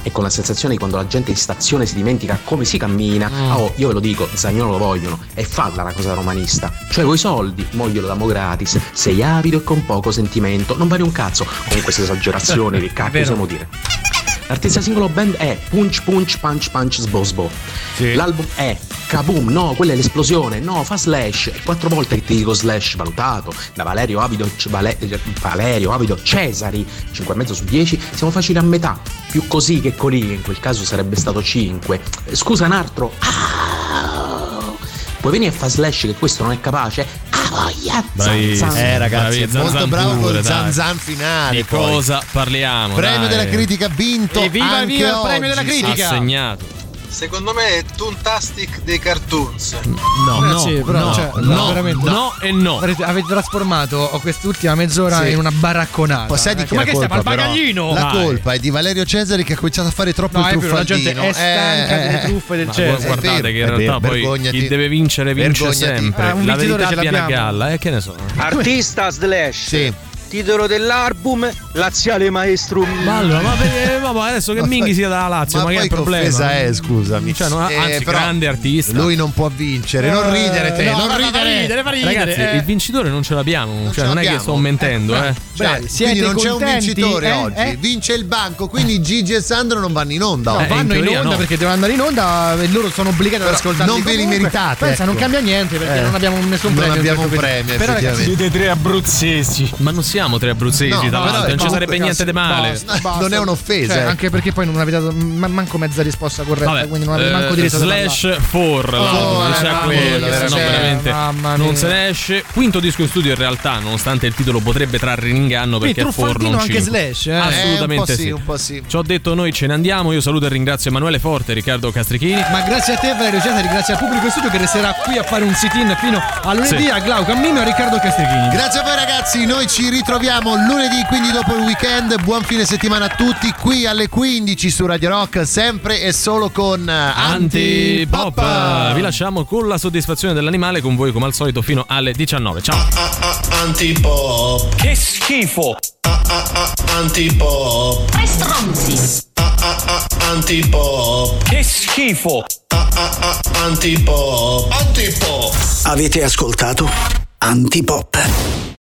[SPEAKER 24] e con la sensazione di quando la gente in stazione si dimentica come si cammina.
[SPEAKER 3] Mm.
[SPEAKER 24] Oh, io ve lo dico, Zagnolo lo vogliono. E falla la cosa romanista. Cioè, coi soldi, mo glielo damo gratis. Sei avido e con poco sentimento. Non vale un cazzo. Con queste esagerazioni, che cacchio possiamo dire? L'artista singolo band è Punch Punch Punch Punch Sbosbo. L'album è Kaboom, no, quella è l'esplosione, no, fa slash. È quattro volte che ti dico slash valutato da Valerio Avido, Vale- Valerio Avido Cesari, 5,5 su 10. Siamo facili a metà. Più così che colì, in quel caso sarebbe stato 5. Scusa un altro. Ah! Puoi venire a fa slash che questo non è capace? Ah, voglia! Zan, zan.
[SPEAKER 5] Eh, ragazzi,
[SPEAKER 3] bravi,
[SPEAKER 5] è molto
[SPEAKER 3] Zanzan
[SPEAKER 5] bravo
[SPEAKER 3] pure,
[SPEAKER 5] col
[SPEAKER 3] dai.
[SPEAKER 5] Zanzan finale.
[SPEAKER 3] Di
[SPEAKER 5] poi.
[SPEAKER 3] cosa parliamo?
[SPEAKER 5] Premio
[SPEAKER 3] dai.
[SPEAKER 5] della critica vinto.
[SPEAKER 4] Evviva,
[SPEAKER 5] anche
[SPEAKER 4] evviva il premio della critica.
[SPEAKER 3] Assegnato.
[SPEAKER 12] Secondo me è Toontastic dei cartoons.
[SPEAKER 5] No,
[SPEAKER 4] Eh,
[SPEAKER 3] no,
[SPEAKER 4] sì, però,
[SPEAKER 3] no,
[SPEAKER 4] cioè,
[SPEAKER 3] no,
[SPEAKER 4] veramente.
[SPEAKER 3] no e no.
[SPEAKER 4] Avete, avete trasformato quest'ultima mezz'ora
[SPEAKER 5] Sì.
[SPEAKER 4] in una baracconata.
[SPEAKER 5] Poi sai di
[SPEAKER 4] Eh,
[SPEAKER 5] chi
[SPEAKER 4] Come
[SPEAKER 5] è
[SPEAKER 4] che
[SPEAKER 5] la
[SPEAKER 4] stiamo al
[SPEAKER 5] colpa, però?
[SPEAKER 4] bagaglino?
[SPEAKER 5] La
[SPEAKER 3] Dai.
[SPEAKER 5] colpa è di Valerio Cesari che ha cominciato a fare troppo
[SPEAKER 4] No,
[SPEAKER 5] il
[SPEAKER 4] vero, la gente
[SPEAKER 5] truffaldino.
[SPEAKER 4] è stanca
[SPEAKER 5] Eh,
[SPEAKER 4] delle
[SPEAKER 5] eh,
[SPEAKER 4] truffe del
[SPEAKER 3] Ma
[SPEAKER 4] Cesare.
[SPEAKER 3] guardate
[SPEAKER 5] vero,
[SPEAKER 3] che in realtà
[SPEAKER 5] vero,
[SPEAKER 3] poi
[SPEAKER 5] vergognati.
[SPEAKER 3] chi deve vincere vince
[SPEAKER 5] Vergognati.
[SPEAKER 3] sempre.
[SPEAKER 4] Ah, un
[SPEAKER 3] la
[SPEAKER 4] vincitore
[SPEAKER 3] verità viene a galla, eh, che ne so.
[SPEAKER 17] Artista slash.
[SPEAKER 5] Sì.
[SPEAKER 17] Titolo dell'album Laziale Maestro mio.
[SPEAKER 3] Ma allora, ma, perché- ma poi adesso che
[SPEAKER 5] Ma
[SPEAKER 3] Minghi sia dalla Lazio, ma,
[SPEAKER 5] ma
[SPEAKER 3] che è il problema?
[SPEAKER 5] che offesa è, scusami.
[SPEAKER 3] Cioè, no,
[SPEAKER 5] Eh,
[SPEAKER 3] anzi, grande artista.
[SPEAKER 5] Lui non può vincere, non ridere te,
[SPEAKER 4] no,
[SPEAKER 5] non ridere.
[SPEAKER 4] ridere, fa ridere,
[SPEAKER 3] Ragazzi,
[SPEAKER 4] eh.
[SPEAKER 3] il vincitore non ce l'abbiamo.
[SPEAKER 5] Non
[SPEAKER 3] cioè,
[SPEAKER 5] ce
[SPEAKER 3] non è che sto mentendo, eh.
[SPEAKER 5] Cioè,
[SPEAKER 4] Bravi, siete
[SPEAKER 5] quindi non c'è un
[SPEAKER 4] contenti,
[SPEAKER 5] vincitore
[SPEAKER 4] eh?
[SPEAKER 5] oggi,
[SPEAKER 4] Eh?
[SPEAKER 5] vince il banco, quindi Gigi e Sandro non vanno in onda.
[SPEAKER 4] No.
[SPEAKER 3] Eh, in
[SPEAKER 4] vanno in,
[SPEAKER 3] teoria
[SPEAKER 4] onda
[SPEAKER 3] no.
[SPEAKER 4] perché devono andare in onda e loro sono obbligati ad
[SPEAKER 5] Però
[SPEAKER 4] ascoltarli
[SPEAKER 5] non ve li meritate,
[SPEAKER 4] Pensa, non
[SPEAKER 5] ecco.
[SPEAKER 4] cambia niente perché
[SPEAKER 5] Eh,
[SPEAKER 4] non abbiamo nessun
[SPEAKER 5] non
[SPEAKER 4] premio.
[SPEAKER 5] abbiamo
[SPEAKER 4] in questo
[SPEAKER 5] un premio, effettivamente.
[SPEAKER 14] Siete tre abruzzesi.
[SPEAKER 3] Ma non siamo siamo tre abruzzesi,
[SPEAKER 5] No, no,
[SPEAKER 3] non ci sarebbe niente di male.
[SPEAKER 5] basta, basta. Non è un'offesa,
[SPEAKER 4] Cioè,
[SPEAKER 5] ecco.
[SPEAKER 4] anche perché poi non avete dato ma- manco mezza risposta corretta,
[SPEAKER 3] Vabbè,
[SPEAKER 4] quindi non avete
[SPEAKER 3] eh,
[SPEAKER 4] manco diritto
[SPEAKER 3] slash 4
[SPEAKER 4] Oh, eh,
[SPEAKER 3] quello, se no
[SPEAKER 4] cioè,
[SPEAKER 3] veramente
[SPEAKER 4] mamma
[SPEAKER 3] non
[SPEAKER 4] mia.
[SPEAKER 3] se ne esce. Quinto disco in studio in realtà, nonostante il titolo potrebbe trarre in inganno perché è 4
[SPEAKER 4] truffaldino
[SPEAKER 3] non
[SPEAKER 4] anche
[SPEAKER 3] 5.
[SPEAKER 4] Slash, eh?
[SPEAKER 3] Assolutamente
[SPEAKER 5] Eh, un po' sì,
[SPEAKER 3] sì.
[SPEAKER 5] un po' sì.
[SPEAKER 3] Ci ho detto noi ce ne andiamo, io saluto e ringrazio Emanuele Forte Riccardo Castrichini.
[SPEAKER 4] Ma grazie a te Valerio Cesari, grazie al pubblico in studio che resterà qui a fare un sit-in fino a lunedì
[SPEAKER 3] Sì.
[SPEAKER 4] a Glauco, a Mimio e a Riccardo Castrichini.
[SPEAKER 5] Grazie a voi ragazzi, noi ci ritroviamo lunedì, quindi dopo il weekend. Buon fine settimana a tutti, qui alle 15 su Radio Rock, sempre e solo con
[SPEAKER 3] Antipop.
[SPEAKER 5] Antipop.
[SPEAKER 3] Vi lasciamo con la soddisfazione dell'animale con voi come al solito fino alle 19. Ciao.
[SPEAKER 10] Antipop. Che schifo. Antipop.
[SPEAKER 11] Tre stronzi.
[SPEAKER 10] Antipop. Che schifo. Antipop. Antipop.
[SPEAKER 1] Avete ascoltato Antipop.